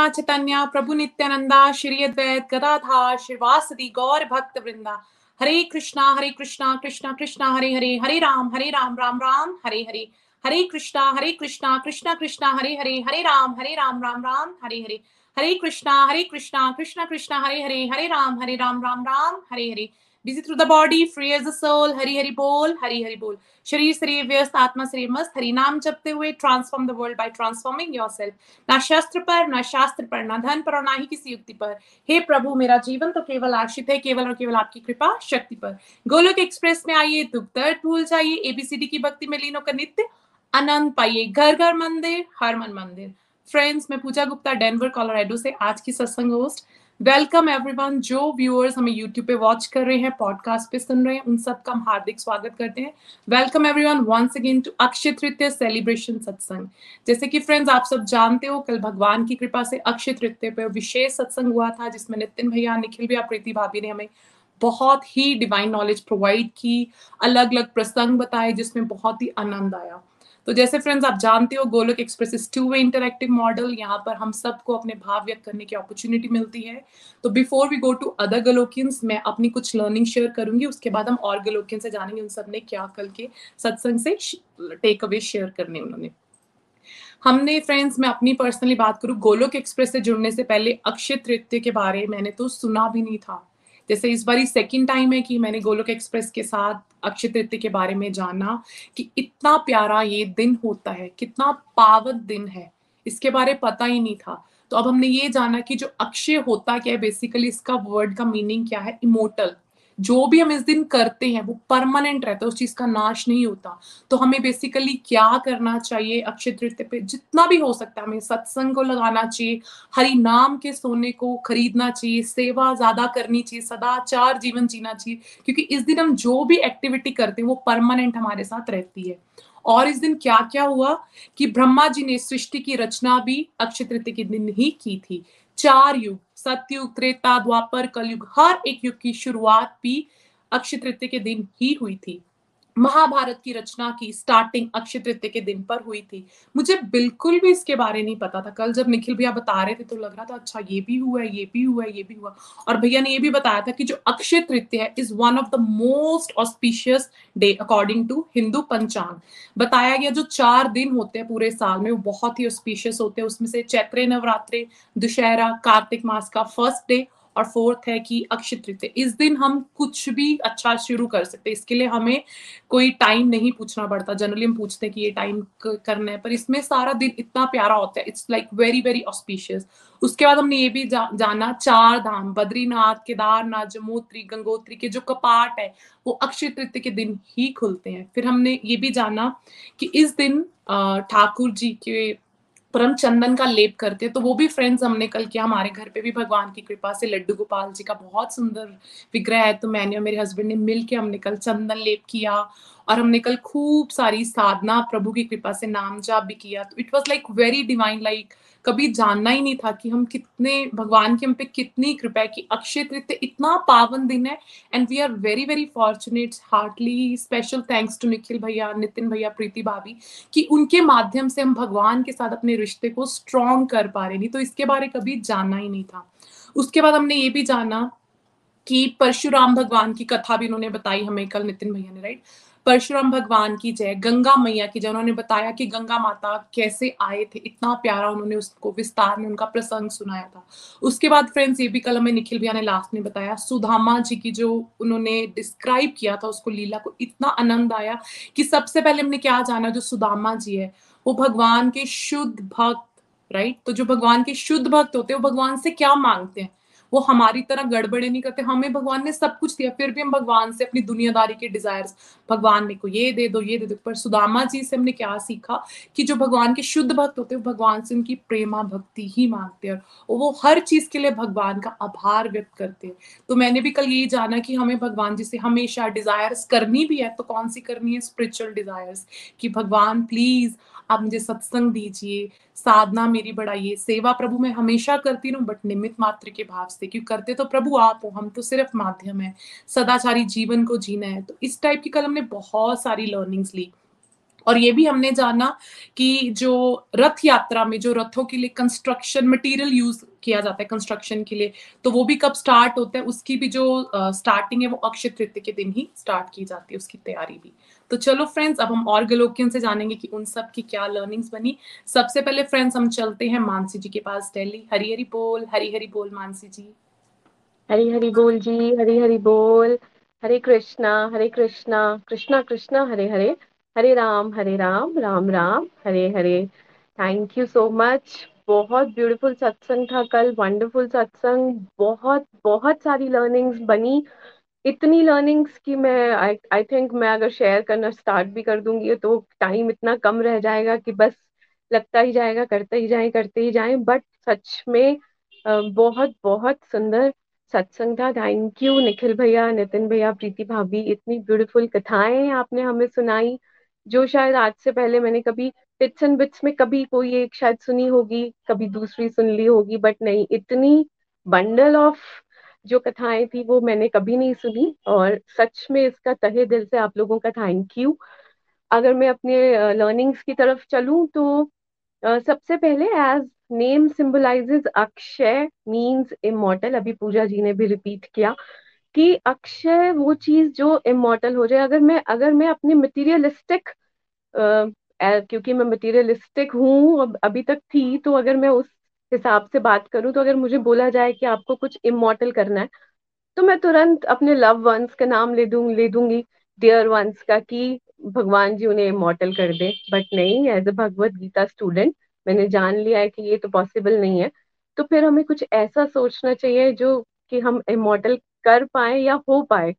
कृष्णा चैतन्य, प्रभु नित्यानंदा श्री अद्वैत गदाधार श्रीवासदि, गौर भक्त वृंदा। हरे कृष्णा हरे कृष्णा कृष्णा कृष्णा, हरे हरे हरे राम हरे राम राम राम, हरे हरे। हरे कृष्णा हरे कृष्णा कृष्णा कृष्णा, हरे हरे हरे राम हरे राम राम राम, हरे हरे। हरे कृष्णा हरे कृष्णा कृष्णा कृष्णा, हरे हरे हरे राम हरे राम राम राम, हरे हरे। Busy through the body, free as the soul, Hari Hari बोल हरि हरि बोल शरीर शरीर व्यस्त आत्मा शरीर मस्त हरि नाम जपते हुए transform the world by transforming yourself ना शस्त्र पर ना शास्त्र पर ना धन पर और ना ही किसी युक्ति पर हे प्रभु मेरा जीवन तो केवल आश्रित है केवल और केवल आपकी कृपा शक्ति पर गोलोक एक्सप्रेस में आइए दुख दर्द भूल जाइए एबीसीडी की भक्ति में लीनों का नित्य आनंद पाइए घर घर मंदिर हर मन मंदिर फ्रेंड्स मैं पूजा गुप्ता डेनवर कोलोराडो से आज की सत्संग होस्ट वेलकम एवरीवन जो व्यूअर्स हमें यूट्यूब पे वॉच कर रहे हैं पॉडकास्ट पे सुन रहे हैं, उन सब का हम हार्दिक स्वागत करते हैं। Welcome everyone once again to Akshaya Tritiya celebration satsang जैसे कि फ्रेंड्स आप सब जानते हो, कल भगवान की कृपा से अक्षय तृतीय पे विशेष सत्संग हुआ था, जिसमें नितिन भैया, निखिल भैया, प्रीति भाभी ने हमें बहुत ही डिवाइन नॉलेज प्रोवाइड की अलग अलग प्रसंग बताए, जिसमें बहुत ही आनंद आया। तो जैसे फ्रेंड्स आप जानते हो Golok express is two way interactive model यहाँ पर हम सबको अपने भाव व्यक्त करने की अपॉर्चुनिटी मिलती है। तो before we go to other Golokians मैं अपनी कुछ लर्निंग शेयर करूँगी। उसके बाद हम और गलोकियन से जानेंगे उन सबने क्या कल के सत्संग से टेक अवे शेयर करने उन्होंने। हमने फ्रेंड्स मैं अपनी पर्सनली बात करूँ गोलोक एक्सप्रेस से जुड़ने से पहले अक्षय तृतीय के बारे में मैंने तो सुना भी नहीं था। जैसे इस बारी सेकेंड टाइम है कि मैंने गोलोक एक्सप्रेस के साथ अक्षय तृतीय के बारे में जाना कि इतना प्यारा ये दिन होता है, कितना पावन दिन है, इसके बारे पता ही नहीं था। तो अब हमने ये जाना कि जो अक्षय होता क्या है बेसिकली इसका वर्ड का मीनिंग क्या है? इमोटल जो भी हम इस दिन करते हैं, वो परमानेंट रहता है, उस चीज़ का नाश नहीं होता। तो हमें बेसिकली क्या करना चाहिए, अक्षय तृतीय पे जितना भी हो सकता है, हमें सत्संग को लगाना चाहिए, हरि नाम के सोने को खरीदना चाहिए, सेवा ज़्यादा करनी चाहिए, सदाचार जीवन जीना चाहिए, क्योंकि इस दिन हम जो भी एक्टिविटी करते हैं, वो परमानेंट हमारे साथ रहती है। और इस दिन क्या क्या हुआ कि ब्रह्मा जी ने सृष्टि की रचना भी अक्षय तृतीय के दिन ही की थी। चार युग। सतयुग, त्रेता, द्वापर, कलयुग, हर एक युग की शुरुआत भी अक्षय तृतीय के दिन ही हुई थी। महाभारत की रचना की स्टार्टिंग अक्षय तृतीय के दिन पर हुई थी। मुझे बिल्कुल भी इसके बारे नहीं पता था। कल जब निखिल भैया बता रहे थे तो लग रहा था अच्छा ये भी हुआ है ये भी हुआ है ये भी हुआ। और भैया ने ये भी बताया था कि जो अक्षय तृतीय है is one of the most auspicious day according to Hindu panchang बताया गया जो चार दिन होते हैं पूरे साल में, वो बहुत ही ऑस्पिशियस होते हैं। उसमें से चैत्र नवरात्रे, दुशहरा, कार्तिक मास का फ़र्स्ट डे और फोर्थ है कि अक्षय तृतीय। इस दिन हम कुछ भी अच्छा शुरू कर सकते हैं। इसके लिए हमें कोई टाइम नहीं पूछना पड़ता। जनरली हम पूछते हैं कि ये टाइम करना है। पर इसमें सारा दिन इतना प्यारा होता है। It's like very very auspicious उसके बाद हमने ये भी जा, जाना चार धाम बद्रीनाथ केदारनाथ जमोत्री गंगोत्री के जो कपाट है वो अक्षय तृतीय के दिन ही खुलते हैं। फिर हमने ये भी जाना कि इस दिन ठाकुर जी के परम चंदन का लेप करते हैं तो वो भी फ्रेंड्स हमने कल किया। हमारे घर पे भी भगवान की कृपा से लड्डू गोपाल जी का बहुत सुंदर विग्रह है तो मैंने और मेरे हस्बैंड ने मिल के हमने कल चंदन लेप किया और हमने कल खूब सारी साधना प्रभु की कृपा से नाम जाप भी किया। तो it was like very divine like कभी जानना ही नहीं था कि हम कितने, भगवान की हम पे कितनी कृपा है कि अक्षय तृतीय इतना पावन दिन है and we are very very fortunate heartly special thanks to Nikhil भैया नितिन भैया, प्रीति भाभी, कि उनके माध्यम से हम भगवान के साथ अपने रिश्ते को स्ट्रॉन्ग कर पा रहे नहीं तो इसके बारे कभी जानना ही नहीं था। उसके बाद हमने ये भी जाना कि परशुराम भगवान की कथा भी उन्होंने बताई हमें कल नितिन भैया ने राइट परशुराम भगवान की जय, गंगा मैया की जय, उन्होंने बताया कि गंगा माता कैसे आए थे, इतना प्यारा उन्होंने उसको विस्तार में उनका प्रसंग सुनाया था। उसके बाद फ्रेंड्स, ये भी कल हमें निखिल भैया ने लास्ट में बताया, सुधामा जी की जो उन्होंने डिस्क्राइब किया था उसको लीला को इतना आनंद आया कि सबसे पहले हमने क्या जाना, जो सुदामा जी है, वो भगवान के शुद्ध भक्त राइट तो जो भगवान के शुद्ध भक्त होते हैं, वो भगवान से क्या मांगते हैं? वो हमारी तरह गड़बड़े नहीं करते, हमें भगवान ने सब कुछ दिया, फिर भी हम भगवान से अपनी दुनियादारी के डिजायर्स भगवान ने को ये दे दो, ये दे दो। पर सुदामा जी से हमने क्या सीखा कि जो भगवान के शुद्ध भक्त होते हैं भगवान से उनकी प्रेमा भक्ति ही मांगते हैं और वो हर चीज़ के लिए भगवान का आभार व्यक्त करते हैं। तो मैंने भी कल यही जाना कि हमें भगवान जी से हमेशा डिजायर्स करनी भी है तो कौन सी करनी है? स्पिरिचुअल डिजायर्स कि भगवान प्लीज़ आप मुझे सत्संग दीजिए, साधना मेरी बढ़ाइए, सेवा प्रभु मैं हमेशा करती रहूँ बट निमित मात्र के भाव से। क्यों? करते तो प्रभु आप हो, हम तो सिर्फ़ माध्यम है, सदाचारी जीवन को जीना है। तो इस टाइप की कल हमने बहुत सारी लर्निंग्स ली। और ये भी हमने जाना कि जो रथ यात्रा में, जो रथों के लिए कंस्ट्रक्शन मटेरियल यूज़ किया जाता है कंस्ट्रक्शन के लिए तो वो भी कब स्टार्ट होता है, उसकी भी जो स्टार्टिंग है वो अक्षय तृतीय के दिन ही स्टार्ट की जाती है, उसकी तैयारी भी। तो चलो फ्रेंड्स अब हम और गलोकियन से जानेंगे कि उन सब की क्या लर्निंग्स बनी। सबसे पहले फ्रेंड्स हम चलते हैं मानसी जी के पास दिल्ली हरी हरी बोल हरी हरी बोल मानसी जी। हरी हरी बोल जी हरी हरी बोल। Hare Krishna Hare Krishna Krishna Krishna, Hare Hare Hare Ram Hare Ram Ram Ram, Hare Hare. Thank you so much बहुत ब्यूटीफुल सत्संग था कल वंडरफुल सत्संग बहुत बहुत सारी लर्निंग्स बनी। इतनी लर्निंग्स की मैं आई थिंक मैं अगर शेयर करना स्टार्ट भी कर दूँगी तो टाइम इतना कम रह जाएगा कि बस लगता ही जाएगा, करते ही जाए, करते ही जाए। बट सच में बहुत बहुत सुंदर सत्संग था। थैंक यू निखिल भैया, नितिन भैया, प्रीति भाभी, इतनी ब्यूटीफुल कथाएँ आपने हमें सुनाई, जो शायद आज से पहले मैंने कभी टिट्स एंड बिट्स में कभी कोई एक शायद सुनी होगी, कभी दूसरी सुन ली होगी बट नहीं, इतनी बंडल ऑफ़ जो कथाएँ थी वो मैंने कभी नहीं सुनी और सच में इसका तहे दिल से आप लोगों का थैंक यू अगर मैं अपने लर्निंग्स की तरफ़ चलूँ तो सबसे पहले as name symbolizes Akshaya means immortal अभी पूजा जी ने भी रिपीट किया कि अक्षय वो चीज़ जो इमोर्टल हो जाए। अगर मैं अगर मैं अपनी मटीरियलिस्टिक क्योंकि मैं मटीरियलिस्टिक हूँ अभी तक थी तो अगर मैं उस हिसाब से बात करूँ तो अगर मुझे बोला जाए कि आपको कुछ इमोर्टल करना है तो मैं तुरंत अपने लव वंस का नाम ले दूँगी ले दूँगी डियर वंस का कि भगवान जी उन्हें इमोर्टल कर दे। बट नहीं as a Bhagavad Gita student मैंने जान लिया है कि ये तो पॉसिबल नहीं है। तो फिर हमें कुछ ऐसा सोचना चाहिए जो कि हम इमोटल कर पाए या हो पाए।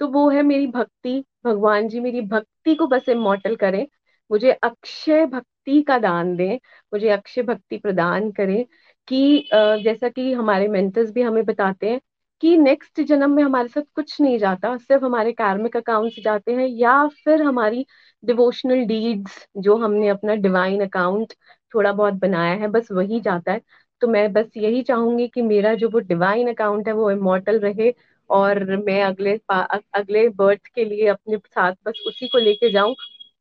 तो वो है मेरी भक्ति। भगवान जी मेरी भक्ति को बस इमोर्टल करें। मुझे अक्षय भक्ति का दान दें। मुझे अक्षय भक्ति प्रदान करें कि जैसा कि हमारे मेंटर्स भी हमें बताते हैं कि नेक्स्ट जन्म में हमारे साथ कुछ नहीं जाता। सिर्फ़ हमारे कार्मिक अकाउंट्स जाते हैं या फिर हमारी डिवोशनल डीड्स जो हमने अपना डिवाइन अकाउंट थोड़ा बहुत बनाया है, बस वही जाता है। तो मैं बस यही चाहूँगी कि मेरा जो वो डिवाइन अकाउंट है, वो इमोटल रहे और मैं अगले अगले बर्थ के लिए अपने साथ बस उसी को लेके जाऊँ।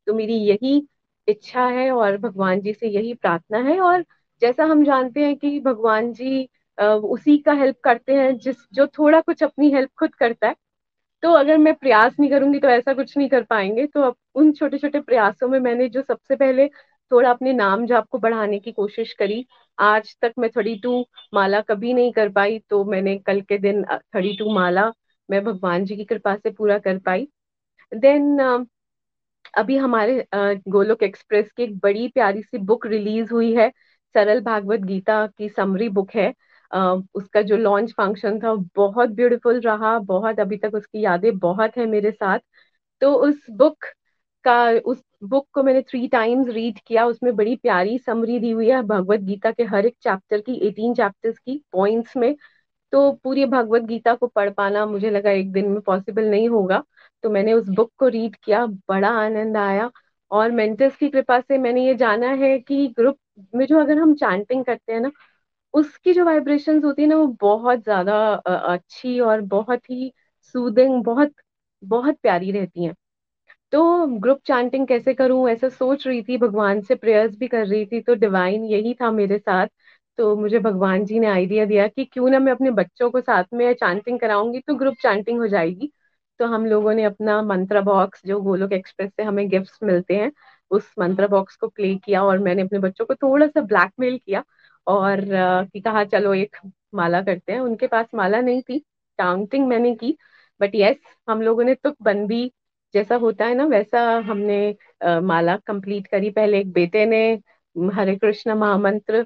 तो मेरी यही इच्छा है और भगवान जी से यही प्रार्थना है और जैसा हम जानते हैं कि भगवान जी उसी का हेल्प करते हैं, जिस, जो थोड़ा कुछ अपनी हेल्प खुद करता है। तो अगर मैं प्रयास नहीं करूँगी तो ऐसा कुछ नहीं कर पाएँगे। तो अब उन छोटे छोटे प्रयासों में मैंने जो सबसे पहले थोड़ा अपने नाम जाप को बढ़ाने की कोशिश करी। आज तक मैं थर्टी टू माला कभी नहीं कर पाई तो मैंने कल के दिन थर्टी टू माला मैं भगवान जी की कृपा से पूरा कर पाई। देन अभी हमारे गोलोक एक्सप्रेस की एक बड़ी प्यारी सी बुक रिलीज़ हुई है, सरल भागवत गीता की समरी बुक है। उसका जो लॉन्च फ़ंक्शन था बहुत ब्यूटीफुल रहा, बहुत अभी तक उसकी यादें बहुत है मेरे साथ। तो उस बुक का, उस बुक को मैंने थ्री टाइम्स रीड किया, उसमें बड़ी प्यारी समरी दी हुई है भगवत गीता के हर एक चैप्टर की एटीन चैप्टर्स की पॉइंट्स में। तो पूरी भगवत गीता को पढ़ पाना मुझे लगा एक दिन में पॉसिबल नहीं होगा। तो मैंने उस बुक को रीड किया, बड़ा आनंद आया। और मेंटर्स की कृपा से मैंने ये जाना है कि ग्रुप में जो अगर हम चैंटिंग करते हैं ना, उसकी जो वाइब्रेशन होती है ना, वो बहुत ज़्यादा अच्छी और बहुत ही सूदिंग बहुत बहुत प्यारी रहती हैं। तो ग्रुप चैंटिंग कैसे करूँ? ऐसा सोच रही थी, भगवान से प्रेयर्स भी कर रही थी तो डिवाइन यही था मेरे साथ। तो मुझे भगवान जी ने आइडिया दिया कि क्यों ना मैं अपने बच्चों को साथ में चैंटिंग कराऊँगी तो ग्रुप चैंटिंग हो जाएगी। तो हम लोगों ने अपना मंत्रा बॉक्स जो गोलोक एक्सप्रेस से हमें गिफ्ट्स मिलते हैं, उस मंत्रा बॉक्स को प्ले किया और मैंने अपने बच्चों को थोड़ा सा ब्लैकमेल किया और कि कहा, चलो एक माला करते हैं। उनके पास माला नहीं थी काउंटिंग मैंने की बट यस हम लोगों ने तुक बंदी जैसा होता है ना वैसा हमने आ, माला कंप्लीट करी। पहले एक बेटे ने हरे कृष्ण महामंत्र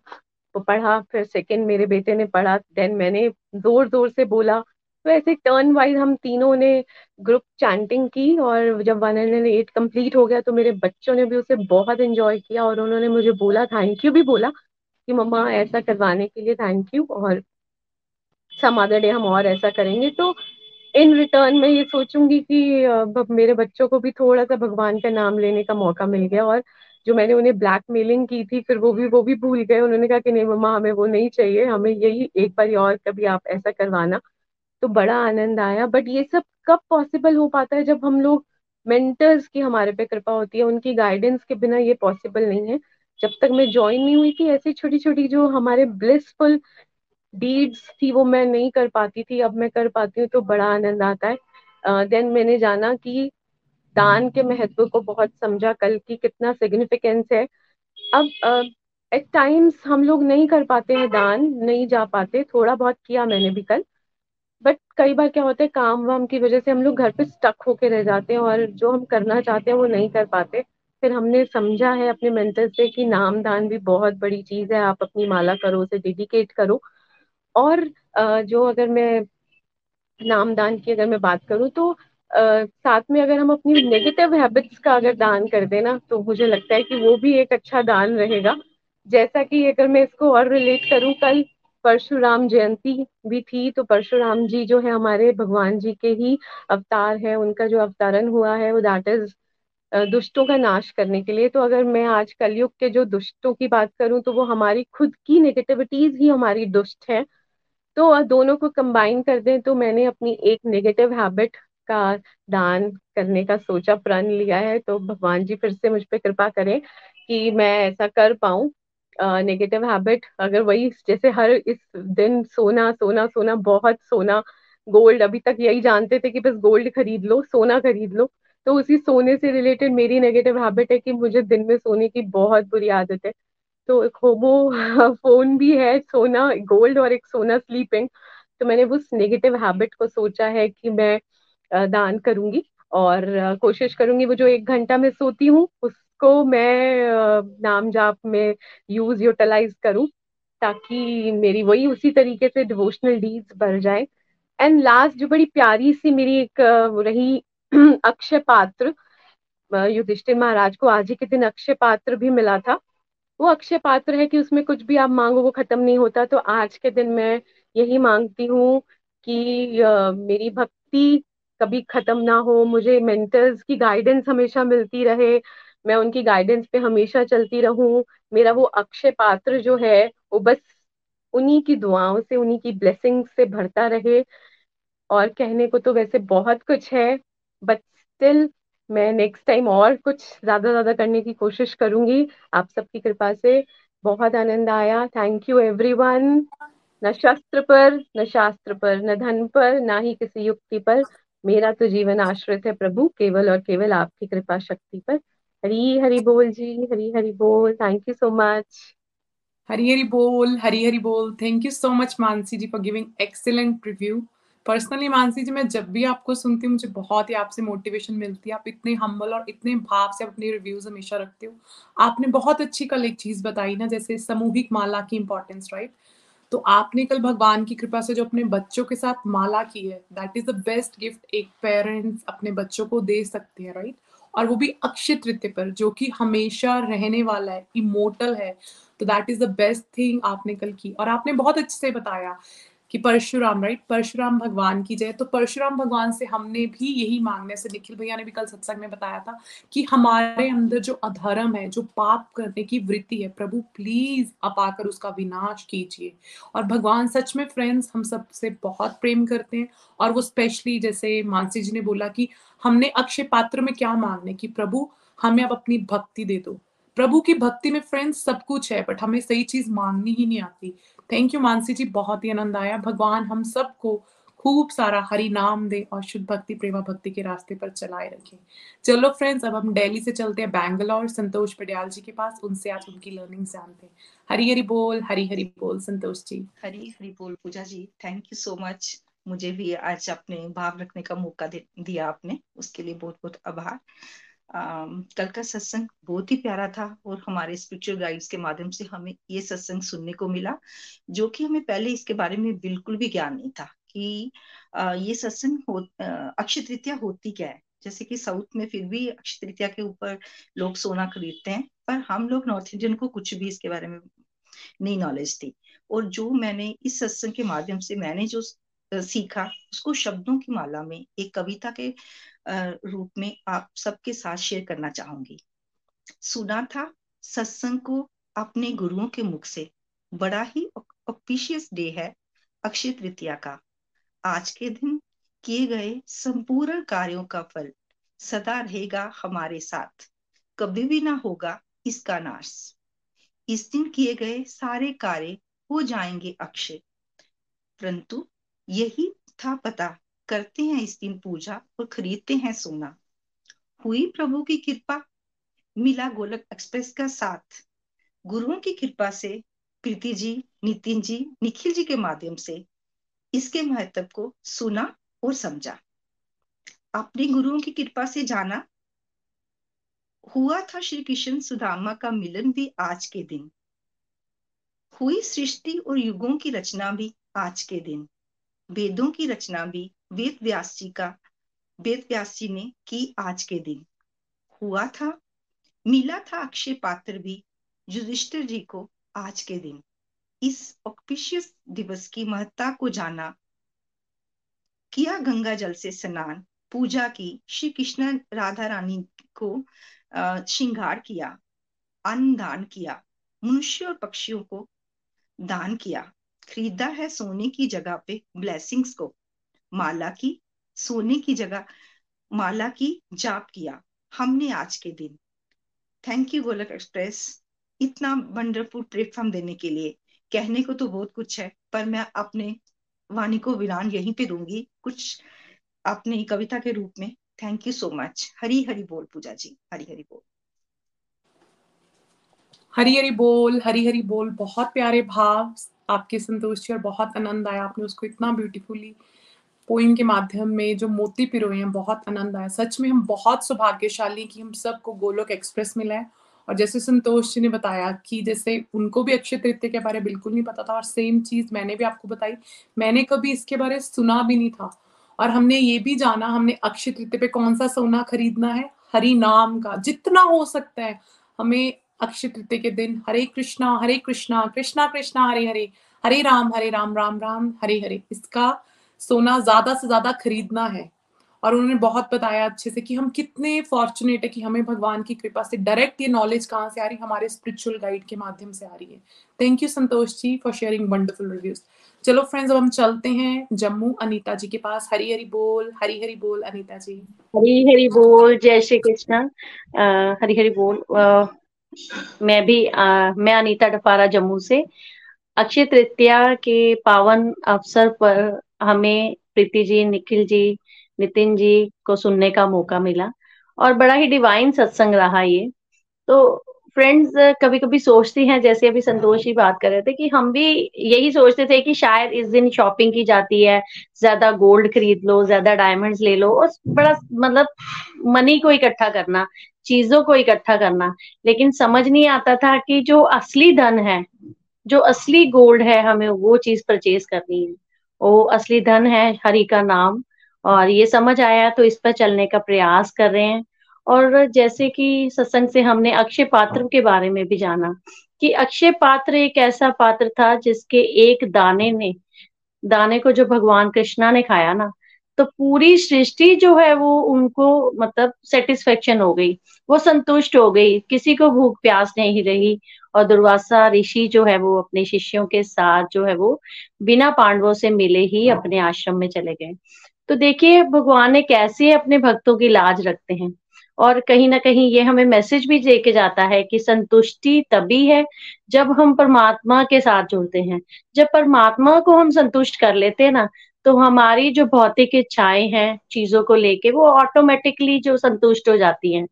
पढ़ा फिर सेकंड मेरे बेटे ने पढ़ा देन मैंने ज़ोर ज़ोर से बोला। तो ऐसे टर्न वाइज हम तीनों ने ग्रुप चैंटिंग की और जब वन हंड्रेड एट कंप्लीट हो गया तो मेरे बच्चों ने भी उसे बहुत इंजॉय किया और उन्होंने मुझे बोला थैंक यू भी बोला कि मम्मा ऐसा करवाने के लिए थैंक यू और सम अदर डे हम और ऐसा करेंगे। तो इन रिटर्न में ये सोचूँगी कि मेरे बच्चों को भी थोड़ा सा भगवान का नाम लेने का मौका मिल गया और जो मैंने उन्हें ब्लैक मेलिंग की थी, फिर वो भी वो भी भूल गए। उन्होंने कहा कि नहीं मम्मा, हमें वो नहीं चाहिए, हमें यही एक बार और कभी आप ऐसा करवाना। तो बड़ा आनंद आया। बट ये सब कब पॉसिबल हो पाता है जब हम लोग मेंटर्स की हमारे पे कृपा होती है, उनकी गाइडेंस के बिना ये पॉसिबल नहीं है। जब तक मैं ज्वाइन नहीं हुई थी, ऐसी छोटी छोटी जो हमारे ब्लिसफुल डीड्स थी वो मैं नहीं कर पाती थी अब मैं कर पाती हूँ तो बड़ा आनंद आता है। देन uh, मैंने जाना कि दान के महत्व को बहुत समझा कल की कितना सिग्निफिकेंस है। अब एट uh, टाइम्स हम लोग नहीं कर पाते हैं दान नहीं जा पाते थोड़ा बहुत किया मैंने भी कल। बट कई बार क्या होता है काम वाम की वजह से हम लोग घर पे स्टक होके रह जाते हैं और जो हम करना चाहते हैं वो नहीं कर पाते। फिर हमने समझा है अपने मेंटर से कि नाम दान भी बहुत बड़ी चीज़ है आप अपनी माला करो उसे डेडिकेट करो। और जो अगर मैं नाम दान की अगर मैं बात करूँ तो Uh, साथ में अगर हम अपनी नेगेटिव हैबिट्स का अगर दान कर देना तो मुझे लगता है कि वो भी एक अच्छा दान रहेगा। जैसा कि अगर मैं इसको और रिलेट करूँ कल परशुराम जयंती भी थी तो परशुराम जी जो है हमारे भगवान जी के ही अवतार है उनका जो अवतारण हुआ है वो दैट इज़ दुष्टों का नाश करने के लिए। तो अगर मैं आज कलयुग के जो दुष्टों की बात करूँ तो वो हमारी खुद की नेगेटिविटीज ही हमारी दुष्ट है। तो दोनों को कंबाइन कर दें तो मैंने अपनी एक नेगेटिव हैबिट का दान करने का सोचा, प्रण लिया है। तो भगवान जी फिर से मुझ पर कृपा करें कि मैं ऐसा कर पाऊँ। नेगेटिव हैबिट अगर वही, जैसे हर इस दिन सोना सोना सोना, बहुत सोना गोल्ड अभी तक यही जानते थे कि बस गोल्ड खरीद लो, सोना खरीद लो। तो उसी सोने से रिलेटेड मेरी नेगेटिव हैबिट है कि मुझे दिन में सोने की बहुत बुरी आदत है। तो एक होमो फ़ोन भी है, सोना गोल्ड और एक सोना स्लीपिंग तो मैंने उस नेगेटिव हैबिट को सोचा है कि मैं दान करूँगी और कोशिश करूँगी वो जो एक घंटा में सोती हूँ, उसको मैं नाम जाप में यूज़ यूटिलाइज करूँ ताकि मेरी वही उसी तरीके से डिवोशनल डीड्स बढ़ जाए. एंड लास्ट जो बड़ी प्यारी सी मेरी एक रही अक्षय पात्र युधिष्ठिर महाराज को आज ही के दिन अक्षय पात्र भी मिला था. वो अक्षय पात्र है कि उसमें कुछ भी आप मांगो वो खत्म नहीं होता। तो आज के दिन मैं यही मांगती हूँ कि uh, मेरी भक्ति कभी खत्म ना हो। मुझे मेंटर्स की गाइडेंस हमेशा मिलती रहे। मैं उनकी गाइडेंस पे हमेशा चलती रहूँ। मेरा वो अक्षय पात्र जो है वो बस उन्हीं की दुआओं से उन्हीं की ब्लेसिंग से भरता रहे। और कहने को तो वैसे बहुत कुछ है बट स्टिल मैं नेक्स्ट टाइम और कुछ ज़्यादा ज़्यादा करने की कोशिश करूँगी। आप सबकी कृपा से बहुत आनंद आया। थैंक यू एवरीवन न शस्त्र पर, न शास्त्र पर, न धन पर, ना ही किसी युक्ति पर। मेरा तो जीवन आश्रित है प्रभु, केवल और केवल आपकी कृपा शक्ति पर। हरी हरी बोल जी, हरी हरी बोल। Thank you so much Hari Hari बोल, हरी हरी बोल। Thank you so much Mansi ji for giving excellent review personally Mansi ji मैं जब भी आपको सुनती हूँ, मुझे बहुत ही आपसे मोटिवेशन मिलती है। आप इतने हम्बल और इतने भाव से अपने रिव्यूज़ हमेशा रखते हो। आपने बहुत अच्छी कल एक चीज़ बताई ना, जैसे सामूहिक माला की इंपॉर्टेंस राइट तो आपने कल भगवान की कृपा से जो अपने बच्चों के साथ माला की है that is the best gift एक पेरेंट्स अपने बच्चों को दे सकते हैं राइट और वो भी अक्षय तृतीय पर, जो कि हमेशा रहने वाला है इमोटल है। तो that is the best thing आपने कल की। और आपने बहुत अच्छे से बताया कि परशुराम राइट परशुराम भगवान की जय। तो परशुराम भगवान से हमने भी यही मांगने से निखिल भैया ने भी कल सत्संग में बताया था कि हमारे अंदर जो अधर्म है, जो पाप करने की वृत्ति है, प्रभु प्लीज़ आप आकर उसका विनाश कीजिए। और भगवान सच में फ्रेंड्स हम सबसे बहुत प्रेम करते हैं। और वो स्पेशली जैसे मानसी जी ने बोला कि हमने अक्षय पात्र में क्या मांगने की प्रभु, हमें अब अपनी भक्ति दे दो। प्रभु की भक्ति में फ्रेंड्स सब कुछ है बट हमें सही चीज़ मांगनी ही नहीं आती। थैंक यू मानसी जी बहुत ही आनंद आया। भगवान हम सबको खूब सारा हरि नाम दे और शुद्ध भक्ति, प्रेमा भक्ति के रास्ते पर चलाए रखें। चलो फ्रेंड्स अब हम दिल्ली से चलते हैं बैंगलोर। संतोष पटियाल जी के पास उनसे आज उनकी लर्निंग जानते हैं। हरी हरी बोल, हरी हरी बोल, संतोष जी। हरी हरी बोल Puja ji thank you so much मुझे भी आज अपने भाव रखने का मौका दिया आपने। उसके लिए बहुत बहुत आभार। कल का सत्संग बहुत ही प्यारा था और हमारे स्पिरिचुअल गाइड्स के माध्यम से हमें ये सत्संग सुनने को मिला, जो कि हमें पहले इसके बारे में बिल्कुल भी ज्ञान नहीं था कि ये सत्संग हो अक्षय तृतीया होती क्या है? जैसे कि साउथ में फिर भी अक्षय तृतीया के ऊपर लोग सोना खरीदते हैं, पर हम लोग नॉर्थ इंडियन को कुछ भी इसके बारे में नहीं नॉलेज थी और जो मैंने इस सत्संग के माध्यम से मैंने जो सीखा, उसको शब्दों की माला में, एक कविता के रूप में आप सबके साथ शेयर करना चाहूँगी। सुना था, सत्संग को अपने गुरुओं के मुख से। बड़ा ही ऑपिशियस डे है अक्षय तृतीया का। आज के दिन किए गए संपूर्ण कार्यों का फल सदा रहेगा हमारे साथ। कभी भी ना होगा इसका नाश। इस दिन किए गए सारे कार्य हो जाएँगे अक्षय। परंतु यही था पता करते हैं इस दिन पूजा और खरीदते हैं सोना। हुई प्रभु की कृपा, मिला गोलक एक्सप्रेस का साथ। गुरुओं की कृपा से प्रीति जी, नितिन जी, निखिल जी के माध्यम से इसके महत्व को सुना और समझा। अपने गुरुओं की कृपा से जाना। हुआ था श्री कृष्ण सुदामा का मिलन भी आज के दिन। हुई सृष्टि और युगों की रचना भी आज के दिन। वेदों की रचना भी वेद व्यास जी का। वेद व्यास जी ने की आज के दिन। हुआ था, मिला था अक्षय पात्र भी युधिष्ठिर जी को आज के दिन। इस ऑक्पिशियस दिवस की महत्ता को जाना, किया गंगा जल से स्नान, पूजा की, श्री कृष्ण राधा रानी को श्रृंगार किया अन्न दान किया, मनुष्य और पक्षियों को दान किया। खरीदा है सोने की जगह पे ब्लेसिंग्स को। माला की, सोने की जगह, माला की जाप किया हमने आज के दिन। थैंक यू गोलक एक्सप्रेस इतना वंडरफुल प्लेटफॉर्म देने के लिए। कहने को तो बहुत कुछ है, पर मैं अपने वाणी को विरान यहीं पे दूँगी कुछ अपनी कविता के रूप में। Thank you so much Hari Hari बोल पूजा जी। हरी हरी बोल। हरी हरी बोल हरी हरी बोल, बहुत प्यारे भाव आपके संतोष जी और बहुत आनंद आया। आपने उसको इतना ब्यूटीफुली पोइम के माध्यम में जो मोती पिरोए हैं, बहुत आनंद आया। सच में हम बहुत सौभाग्यशाली कि हम सबको गोलोक एक्सप्रेस मिला है। और जैसे संतोष जी ने बताया कि जैसे उनको भी अक्षय तृतीय के बारे में बिल्कुल नहीं पता था और सेम चीज़ मैंने भी आपको बताई। मैंने कभी इसके बारे सुना भी नहीं था। और हमने ये भी जाना, हमने अक्षय तृतीय पे कौन सा सोना खरीदना है? हरि नाम का, जितना हो सकता है। हमें अक्षय तृतीय के दिन, हरे कृष्णा हरे कृष्णा कृष्णा कृष्णा, हरे हरे हरे राम हरे राम राम राम, हरे हरे। इसका सोना ज़्यादा से ज़्यादा खरीदना है। और उन्होंने बहुत बताया अच्छे से कि हम कितने फॉर्चुनेट है कि हमें भगवान की कृपा से डायरेक्ट ये नॉलेज कहाँ से आ रही हमारे स्पिरिचुअल गाइड के माध्यम से आ रही है। Thank you Santosh ji for sharing wonderful reviews चलो फ्रेंड्स अब हम चलते हैं जम्मू अनीता जी के पास। हरी हरी बोल, हरी हरी बोल अनीता जी। हरी हरी बोल, जय श्री कृष्ण। हरी हरी बोल। मैं भी आ, मैं अनीता डफारा जम्मू से। अक्षय तृतीया के पावन अवसर पर हमें प्रीति जी निखिल जी नितिन जी को सुनने का मौका मिला। और बड़ा ही डिवाइन सत्संग रहा ये। तो फ्रेंड्स कभी कभी सोचती हैं, जैसे अभी संतोष ही बात कर रहे थे कि हम भी यही सोचते थे कि शायद इस दिन शॉपिंग की जाती है, ज़्यादा गोल्ड खरीद लो, ज़्यादा डायमंड्स ले लो, और बड़ा मतलब मनी को इकट्ठा करना, चीज़ों को इकट्ठा करना। लेकिन समझ नहीं आता था कि जो असली धन है, जो असली गोल्ड है हमें वो चीज़ परचेज करनी है। वो असली धन है, हरि का नाम, और ये समझ आया तो इस पर चलने का प्रयास कर रहे हैं। और जैसे कि सत्संग से हमने अक्षय पात्र के बारे में भी जाना कि अक्षय पात्र एक ऐसा पात्र था जिसके एक दाने ने दाने को जो भगवान कृष्णा ने खाया ना तो पूरी सृष्टि जो है वो उनको मतलब सेटिस्फेक्शन हो गई वो संतुष्ट हो गई किसी को भूख प्यास नहीं रही और दुर्वासा ऋषि जो है वो अपने शिष्यों के साथ जो है वो बिना पांडवों से मिले ही। अपने आश्रम में चले गए। तो देखिए भगवान ने कैसे अपने भक्तों की लाज रखते हैं। और कहीं ना कहीं ये हमें मैसेज भी दे के जाता है कि संतुष्टि तभी है जब हम परमात्मा के साथ जुड़ते हैं। जब परमात्मा को हम संतुष्ट कर लेते हैं ना तो हमारी जो भौतिक इच्छाएँ हैं चीज़ों को लेके वो ऑटोमेटिकली जो संतुष्ट हो जाती हैं।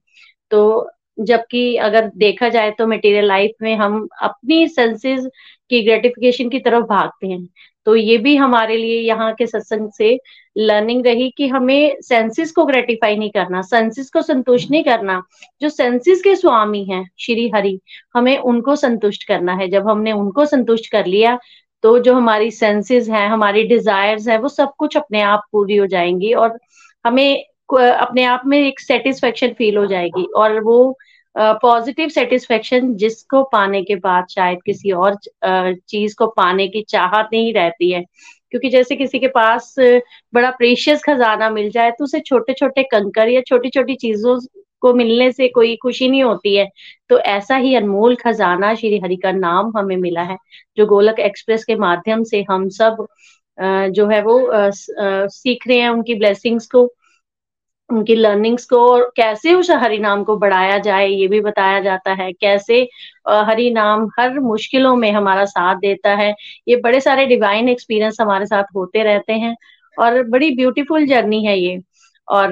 तो जबकि अगर देखा जाए तो मटेरियल लाइफ में हम अपनी सेंसेस की ग्रेटिफिकेशन की तरफ़ भागते हैं। तो ये भी हमारे लिए यहाँ के सत्संग से लर्निंग रही कि हमें सेंसेस को ग्रेटिफाई नहीं करना सेंसेस को संतुष्ट नहीं करना। जो सेंसेस के स्वामी हैं, श्री हरि, हमें उनको संतुष्ट करना है। जब हमने उनको संतुष्ट कर लिया तो जो हमारी सेंसेस हैं, हमारी डिजायर्स है, वो सब कुछ अपने आप पूरी हो जाएँगी और हमें अपने आप में एक सेटिस्फेक्शन फील हो जाएगी और वो पॉजिटिव uh, सेटिस्फेक्शन जिसको पाने के बाद शायद किसी और चीज़ को पाने की चाहत नहीं रहती है। क्योंकि जैसे किसी के पास बड़ा प्रेशियस खजाना मिल जाए तो उसे छोटे छोटे कंकर या छोटी छोटी चीज़ों को मिलने से कोई खुशी नहीं होती है। तो ऐसा ही अनमोल खजाना श्री हरि का नाम हमें मिला है जो गोलक एक्सप्रेस के माध्यम से हम सब जो है वो सीख रहे हैं उनकी ब्लेसिंग्स को। उनकी लर्निंग्स को और कैसे उस हरि नाम को बढ़ाया जाए, ये भी बताया जाता है। कैसे हरि नाम हर मुश्किलों में हमारा साथ देता है। ये बड़े सारे डिवाइन एक्सपीरियंस हमारे साथ होते रहते हैं और बड़ी ब्यूटीफुल जर्नी है ये। और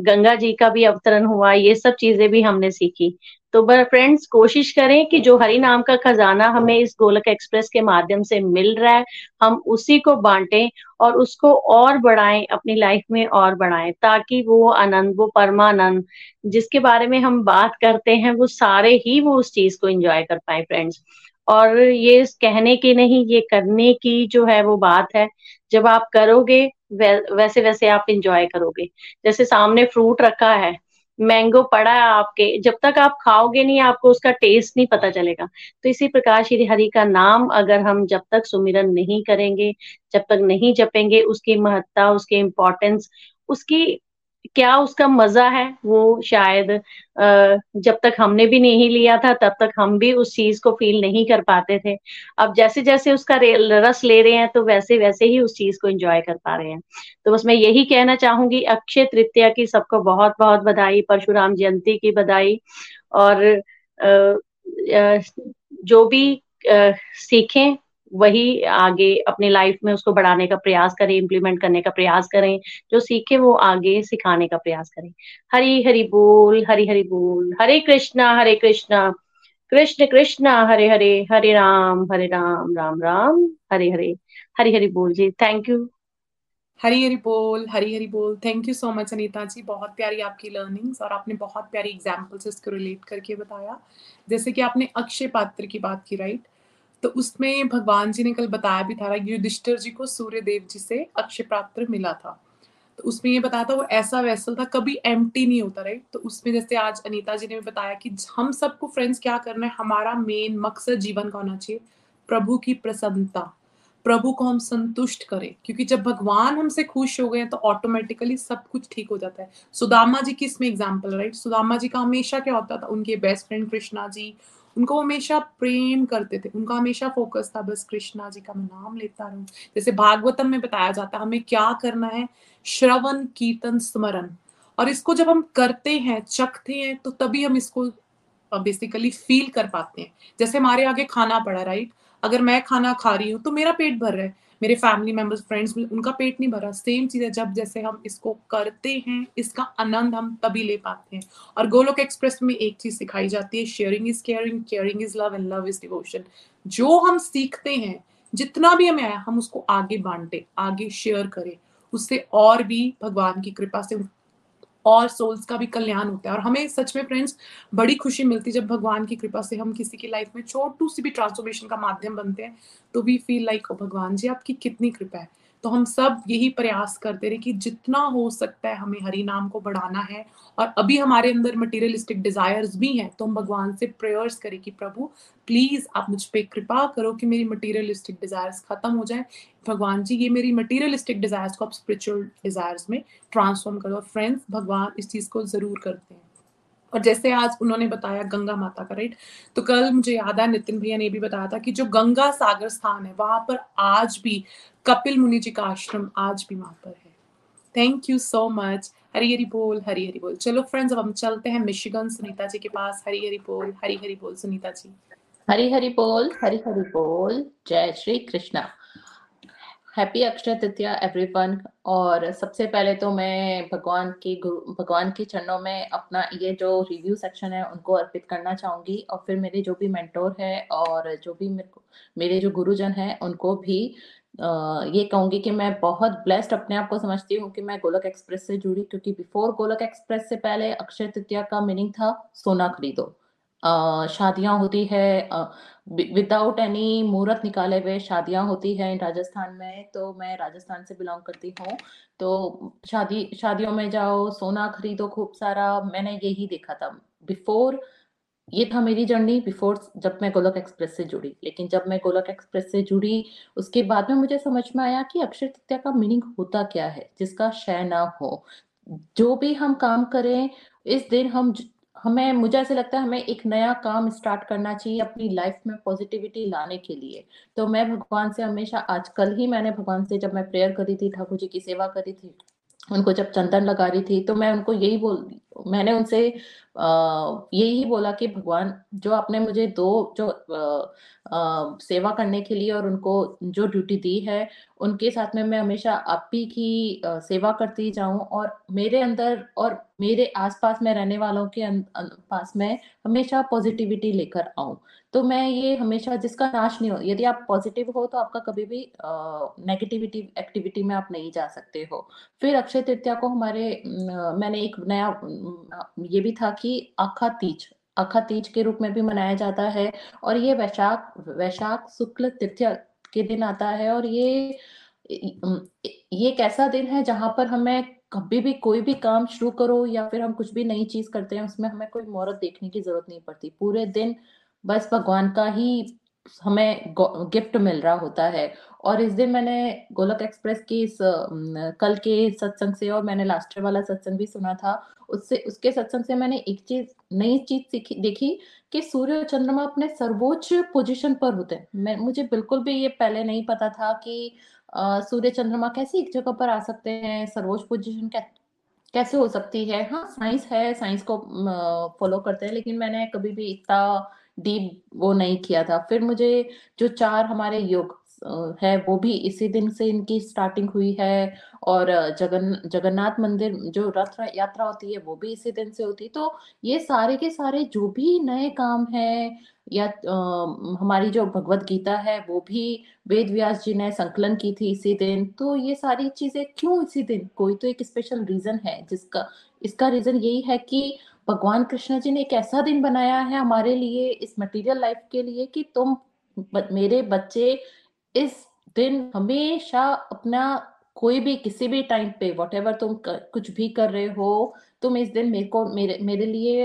गंगा जी का भी अवतरण हुआ, ये सब चीज़ें भी हमने सीखी। तो फ्रेंड्स कोशिश करें कि जो हरि नाम का खजाना हमें इस गोलक एक्सप्रेस के माध्यम से मिल रहा है, हम उसी को बांटें और उसको और बढ़ाएँ, अपनी लाइफ में और बढ़ाएँ, ताकि वो आनंद, वो परमानंद जिसके बारे में हम बात करते हैं, वो सारे ही वो उस चीज़ को एंजॉय कर पाए फ्रेंड्स और ये कहने की नहीं, ये करने की जो है वो बात है, जब आप करोगे वैसे वैसे आप इंजॉय करोगे. जैसे सामने फ्रूट रखा है मैंगो पड़ा है आपके, जब तक आप खाओगे नहीं, आपको उसका टेस्ट नहीं पता चलेगा। तो इसी प्रकार श्री हरि का नाम अगर हम जब तक सुमिरन नहीं करेंगे, जब तक नहीं जपेंगे, उसकी महत्ता, उसकी इम्पोर्टेंस उसकी क्या उसका मज़ा है? वो शायद जब तक हमने भी नहीं लिया था, तब तक हम भी उस चीज़ को फील नहीं कर पाते थे। अब जैसे जैसे उसका रस ले रहे हैं तो वैसे वैसे ही उस चीज़ को एंजॉय कर पा रहे हैं। तो बस मैं यही कहना चाहूँगी, अक्षय तृतीया की सबको बहुत बहुत बधाई, परशुराम जयंती की बधाई, और जो भी सीखें वही आगे अपनी लाइफ में उसको बढ़ाने का प्रयास करें इम्प्लीमेंट करने का प्रयास करें, जो सीखे वो आगे सिखाने का प्रयास करें। हरी हरि बोल, हरी हरि बोल, हरे कृष्णा हरे कृष्णा, कृष्ण कृष्ण, हरे हरे हरे राम हरे राम राम राम, हरे हरे, हरी हरि बोल जी थैंक यू हरी हरी बोल, हरी हरी बोल thank you so much Anita ji, बहुत प्यारी आपकी लर्निंग्स और आपने बहुत प्यारी एग्जाम्पल्स इसको रिलेट करके बताया। जैसे कि आपने अक्षय पात्र की बात की राइट तो उसमें भगवान जी ने कल बताया भी था युधिष्ठिर जी को सूर्य देव जी से अक्षय पात्र मिला था। तो उसमें ये बताया था वो ऐसा वैसल था, कभी एम नहीं होता राइट तो उसमें जैसे आज अनीता जी ने भी बताया कि हम सबको फ्रेंड्स क्या करना है, हमारा मेन मकसद जीवन का होना चाहिए, प्रभु की प्रसन्नता। प्रभु को हम संतुष्ट करें, क्योंकि जब भगवान हमसे खुश हो गए तो ऑटोमेटिकली सब कुछ ठीक हो जाता है। सुदामा जी की इसमें एग्ज़ाम्पल राइट सुदामा जी का हमेशा क्या होता था, उनके बेस्ट फ्रेंड कृष्णा जी उनको हमेशा प्रेम करते थे, उनका हमेशा फोकस था, बस कृष्णा जी का मैं नाम लेता रहूँ। जैसे भागवतम में बताया जाता है, हमें क्या करना है? श्रवण, कीर्तन, स्मरण। और इसको जब हम करते हैं, चखते हैं तो तभी हम इसको बेसिकली फील कर पाते हैं। जैसे हमारे आगे खाना पड़ा राइट अगर मैं खाना खा रही हूँ तो मेरा पेट भर रहा है। मेरे फैमिली मेंबर्स फ्रेंड्स उनका पेट नहीं भरा। सेम चीज़ है, जब जैसे हम इसको करते हैं, इसका आनंद हम तभी ले पाते हैं। और गोलोक एक्सप्रेस में एक चीज़ सिखाई जाती है sharing is caring caring is love and love is devotion जो हम सीखते हैं, जितना भी हमें आया, हम उसको आगे बांटे, आगे शेयर करें। उससे और भी भगवान की कृपा से और सोल्स का भी कल्याण होता है। और हमें सच में फ्रेंड्स बड़ी खुशी मिलती है जब भगवान की कृपा से हम किसी की लाइफ में छोटू सी भी ट्रांसफॉर्मेशन का माध्यम बनते हैं तो वी फील लाइक भगवान जी, आपकी कितनी कृपा है। तो हम सब यही प्रयास करते रहे कि जितना हो सकता है हमें हरि नाम को बढ़ाना है। और अभी हमारे अंदर मटेरियलिस्टिक डिजायर्स भी हैं तो हम भगवान से प्रेयर्स करें कि प्रभु प्लीज़ आप मुझ पर कृपा करो कि मेरी मटेरियलिस्टिक डिजायर्स खत्म हो जाए। भगवान जी, ये मेरी मटेरियलिस्टिक डिजायर्स को आप स्पिरिचुअल डिजायर्स में ट्रांसफॉर्म करो। फ्रेंड्स भगवान इस चीज़ को ज़रूर करते हैं। और जैसे आज उन्होंने बताया गंगा माता का राइट तो कल मुझे याद है नितिन भैया ने भी बताया था कि जो गंगा सागर स्थान है, वहाँ पर आज भी कपिल मुनि जी का आश्रम आज भी वहाँ पर है। Thank you so much Hari Hari बोल हरी हरी बोल। चलो फ्रेंड्स अब हम चलते हैं मिशिगन सुनीता जी के पास। हरी हरी बोल हरी हरी बोल सुनीता जी। हरी हरी बोल हरी हरी बोल। जय श्री कृष्णा। हैप्पी अक्षय तृतीया एवरीवन और सबसे पहले तो मैं भगवान के गुरु भगवान के चरणों में अपना ये जो रिव्यू सेक्शन है, उनको अर्पित करना चाहूँगी। और फिर मेरे जो भी मेंटोर है और जो भी मेरे को, मेरे जो गुरुजन हैं, उनको भी ये कहूँगी कि मैं बहुत ब्लेस्ड अपने आप को समझती हूँ कि मैं गोलक एक्सप्रेस से जुड़ी, क्योंकि बिफोर गोलक एक्सप्रेस से पहले अक्षय तृतीया का मीनिंग था सोना खरीदो। शादियाँ होती है विदाउट एनी मुहूर्त निकाले हुए शादियाँ होती है राजस्थान में तो मैं राजस्थान से बिलोंग करती हूँ। तो शादी, शादियों में जाओ, सोना खरीदो खूब सारा, मैंने यही देखा था। बिफोर ये था मेरी जर्नी बिफोर जब मैं गोलक एक्सप्रेस से जुड़ी। लेकिन जब मैं गोलक एक्सप्रेस से जुड़ी, उसके बाद में मुझे समझ में आया कि अक्षय तृतीया का मीनिंग होता क्या है, जिसका शय ना हो। जो भी हम काम करें, इस दिन हम हमें, मुझे ऐसे लगता है हमें एक नया काम स्टार्ट करना चाहिए अपनी लाइफ में पॉजिटिविटी लाने के लिए। तो मैं भगवान से हमेशा आज कल ही मैंने भगवान से जब मैं प्रेयर करी थी, ठाकुर जी की सेवा करी थी उनको जब चंदन लगा रही थी तो मैं उनको यही बोल मैंने उनसे यही बोला कि भगवान जो आपने मुझे दो जो आ, आ, सेवा करने के लिए और उनको जो ड्यूटी दी है उनके साथ में मैं हमेशा आप ही की आ, सेवा करती जाऊँ और मेरे अंदर और मेरे आसपास में रहने वालों के पास में हमेशा पॉजिटिविटी लेकर आऊँ। तो मैं ये हमेशा जिसका नाश नहीं हो, यदि आप पॉजिटिव हो तो आपका कभी भी नेगेटिविटी एक्टिविटी में आप नहीं जा सकते हो। फिर अक्षय तृतीया को हमारे मैंने एक नया ये भी था कि आखा तीज आखा तीज के रूप में भी मनाया जाता है और ये वैशाख वैशाख शुक्ल तृतीया के दिन आता है और ये ये एक ऐसा दिन है जहाँ पर हमें कभी भी कोई भी काम शुरू करो या फिर हम कुछ भी नई चीज़ करते हैं, उसमें हमें कोई मुहूर्त देखने की ज़रूरत नहीं पड़ती। पूरे दिन बस भगवान का ही हमें गिफ्ट मिल रहा होता है। और इस दिन मैंने गोलक एक्सप्रेस की इस कल के सत्संग से और मैंने लास्ट वाला सत्संग भी सुना था। उससे उसके सत्संग से मैंने एक चीज़ नई चीज़ सीखी देखी कि सूर्य और चंद्रमा अपने सर्वोच्च पोजीशन पर होते हैं। मैं मुझे बिल्कुल भी ये पहले नहीं पता था कि सूर्य चंद्रमा कैसे एक जगह पर आ सकते हैं सर्वोच्च पोजीशन कै, कैसे हो सकती है? हाँ साइंस है साइंस को फॉलो करते हैं लेकिन मैंने कभी भी इतना डीप वो नहीं किया था। फिर मुझे जो चार हमारे योग है वो भी इसी दिन से इनकी स्टार्टिंग हुई है और जगन जगन्नाथ मंदिर जो रथ यात्रा होती है वो भी इसी दिन से होती। है तो ये सारे के सारे जो भी नए काम है या आ, हमारी जो भगवत गीता है वो भी वेद व्यास जी ने संकलन की थी इसी दिन। तो ये सारी चीज़ें क्यों इसी दिन? कोई तो एक स्पेशल रीजन है जिसका इसका रीजन यही है कि भगवान कृष्ण जी ने एक ऐसा दिन बनाया है हमारे लिए इस मटेरियल लाइफ के लिए कि तुम मेरे बच्चे इस दिन हमेशा अपना कोई भी किसी भी टाइम पे वट तुम कर, कुछ भी कर रहे हो तुम इस दिन मेरे को मेरे मेरे लिए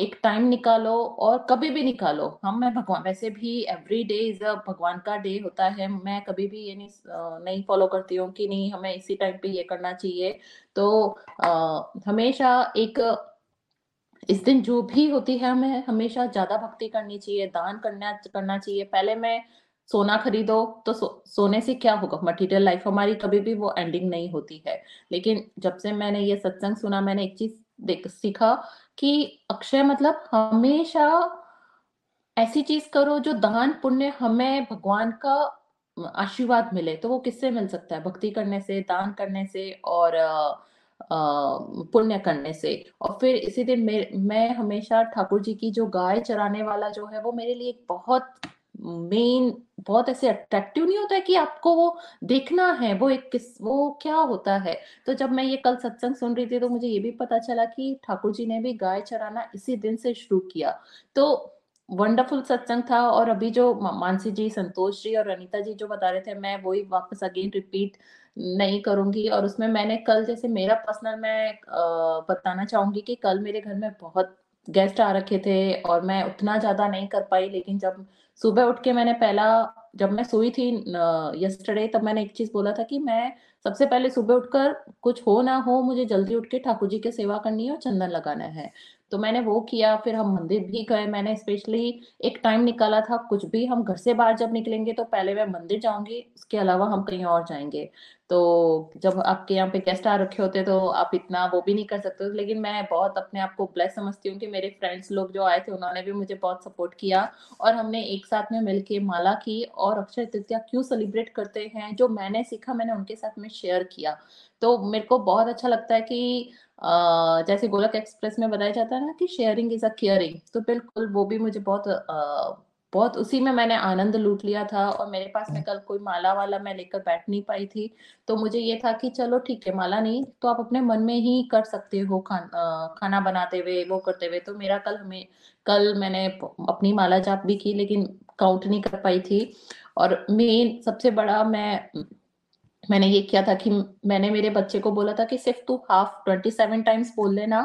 एक टाइम निकालो और कभी भी निकालो। हम मैं भगवान वैसे भी एवरी डे इज़ अ भगवान का डे होता है। मैं कभी भी ये नहीं नहीं फॉलो करती हूँ कि नहीं हमें इसी टाइम पे ये करना चाहिए। तो आ, हमेशा एक इस दिन जो भी होती है हमें हमेशा ज़्यादा भक्ति करनी चाहिए दान करना करना चाहिए। पहले मैं सोना खरीदो तो सो, सोने से क्या होगा? मटेरियल लाइफ हमारी कभी भी वो एंडिंग नहीं होती है। लेकिन जब से मैंने ये सत्संग सुना मैंने एक चीज़ देख सीखा कि अक्षय मतलब हमेशा ऐसी चीज़ करो जो दान पुण्य हमें भगवान का आशीर्वाद मिले तो वो किससे मिल सकता है? भक्ति करने से दान करने से और पुण्य करने से। और फिर इसी दिन मैं हमेशा ठाकुर जी की जो गाय चराने वाला जो है, वो मेरे लिए बहुत मेन बहुत ऐसे अट्रैक्टिव नहीं होता है कि आपको वो देखना है, वो एक किस, वो क्या होता है? तो जब मैं ये कल सत्संग सुन रही थी तो मुझे ये भी पता चला कि ठाकुर जी ने भी गाय चराना इसी दिन से शुरू किया। तो वंडरफुल सत्संग था और अभी जो मानसी जी, संतोष जी और अनिता जी जो बता रहे थे, मैं वही वापस अगेन रिपीट नहीं करूँगी और उसमें मैंने कल जैसे मेरा पर्सनल मैं बताना चाहूँगी कि कल मेरे घर में बहुत गेस्ट आ रखे थे और मैं उतना ज़्यादा नहीं कर पाई, लेकिन जब सुबह उठ के मैंने पहला, जब मैं सोई थी यस्टरडे तब मैंने एक चीज़ बोला था कि मैं सबसे पहले सुबह उठकर कुछ हो ना हो, मुझे जल्दी उठ के ठाकुर जी की सेवा करनी है और चंदन लगाना है। तो मैंने वो किया, फिर हम मंदिर भी गए, मैंने स्पेशली एक टाइम निकाला था, कुछ भी हम घर से बाहर जब निकलेंगे तो पहले मैं मंदिर जाऊँगी, उसके अलावा हम कहीं और जाएँगे। तो जब आपके यहाँ पे गेस्ट आ रखे होते तो आप इतना वो भी नहीं कर सकते। लेकिन मैं बहुत अपने आप को ब्लेस समझती हूँ कि मेरे फ्रेंड्स लोग जो आए थे, उन्होंने भी मुझे बहुत सपोर्ट किया और हमने एक साथ में मिलके माला की और अक्षय तृतीया क्यों सेलिब्रेट करते हैं, जो मैंने सीखा, मैंने उनके साथ में शेयर किया। तो मेरे को बहुत अच्छा लगता है कि जैसे गोलक एक्सप्रेस में बताया जाता है ना कि शेयरिंग इज़ अ केयरिंग तो बिल्कुल वो भी मुझे बहुत बहुत उसी में मैंने आनंद लूट लिया था और मेरे पास में कल कोई माला वाला मैं लेकर बैठ नहीं पाई थी। तो मुझे ये था कि चलो ठीक है माला नहीं तो आप अपने मन में ही कर सकते हो खान खाना बनाते हुए वो करते हुए। तो मेरा कल हमें कल मैंने अपनी माला जाप भी की लेकिन काउंट नहीं कर पाई थी। और मेन सबसे बड़ा मैं मैंने ये किया था कि मैंने मेरे बच्चे को बोला था कि सिर्फ़ तू हाफ़ ट्वेंटी सेवन टाइम्स बोल लेना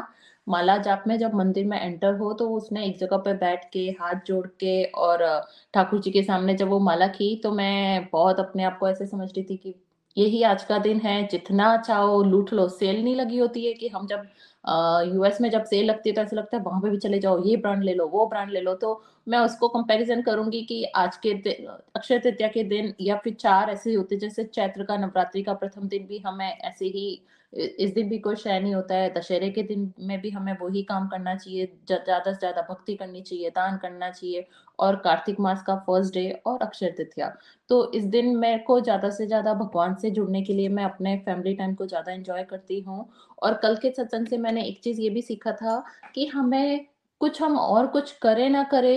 माला जाप में जब मंदिर में एंटर हो तो उसने एक जगह पर बैठ के हाथ जोड़ के और ठाकुर जी के सामने जब वो माला की तो मैं बहुत अपने आप को ऐसे समझ रही थी कि यही आज का दिन है, जितना चाहो लूट लो सेल नहीं लगी होती है कि हम जब यूएस में जब सेल लगती है तो ऐसा लगता है वहाँ पे भी चले जाओ, ये ब्रांड ले लो, वो ब्रांड ले लो तो मैं उसको कंपैरिजन करूँगी कि आज के अक्षय तृतीया के दिन या फिर चार ऐसे होते जैसे चैत्र का नवरात्रि का प्रथम दिन भी हमें ऐसे ही इस दिन भी कोई शय नहीं होता है। दशहरे के दिन में भी हमें वही काम करना चाहिए। ज़्यादा से ज़्यादा भक्ति करनी चाहिए, दान करना चाहिए और कार्तिक मास का फ़र्स्ट डे और अक्षय तृतीया। तो इस दिन मेरे को ज़्यादा से ज़्यादा भगवान से जुड़ने के लिए मैं अपने फैमिली टाइम को ज़्यादा एंजॉय करती हूँ। और कल के सत्संग से मैंने एक चीज़ ये भी सीखा था कि हमें कुछ हम और कुछ करें ना करे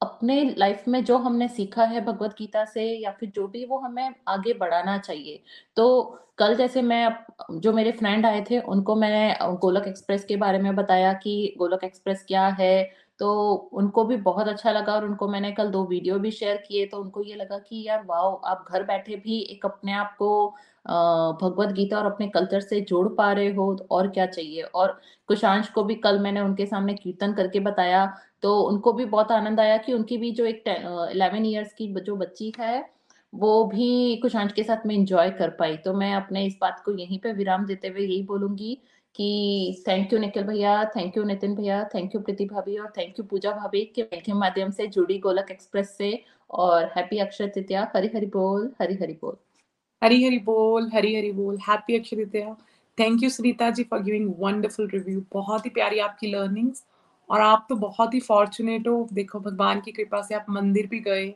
अपने लाइफ में जो हमने सीखा है भगवत गीता से या फिर जो भी, वो हमें आगे बढ़ाना चाहिए। तो कल जैसे मैं जो मेरे फ्रेंड आए थे, उनको मैंने गोलक एक्सप्रेस के बारे में बताया कि गोलक एक्सप्रेस क्या है तो उनको भी बहुत अच्छा लगा और उनको मैंने कल दो वीडियो भी शेयर किए तो उनको ये लगा कि यार, वाओ, आप घर बैठे भी एक अपने आप को भगवत गीता और अपने कल्चर से जोड़ पा रहे हो तो और क्या चाहिए? और कुशांश को भी कल मैंने उनके सामने कीर्तन करके बताया तो उनको भी बहुत आनंद आया कि उनकी भी जो एक इलेवन ईयर्स की जो बच्ची है, वो भी कुशांश के साथ में इंजॉय कर पाई। तो मैं अपने इस बात को यहीं पे विराम देते हुए यही बोलूँगी कि थैंक यू निखिल भैया थैंक यू नितिन भैया थैंक यू प्रीति भाभी और थैंक यू पूजा भाभी के माध्यम से जुड़ी गोलक एक्सप्रेस से और हैप्पी अक्षय तृतीया। हरी हरी बोल, हरी हरी बोल। हरी हरी बोल, हरी हरी बोल happy Akshaya Tritiya. Thank you Sunita ji for giving wonderful review बहुत ही प्यारी आपकी लर्निंग्स और आप तो बहुत ही फॉर्चुनेट हो। देखो, भगवान की कृपा से आप मंदिर भी गए।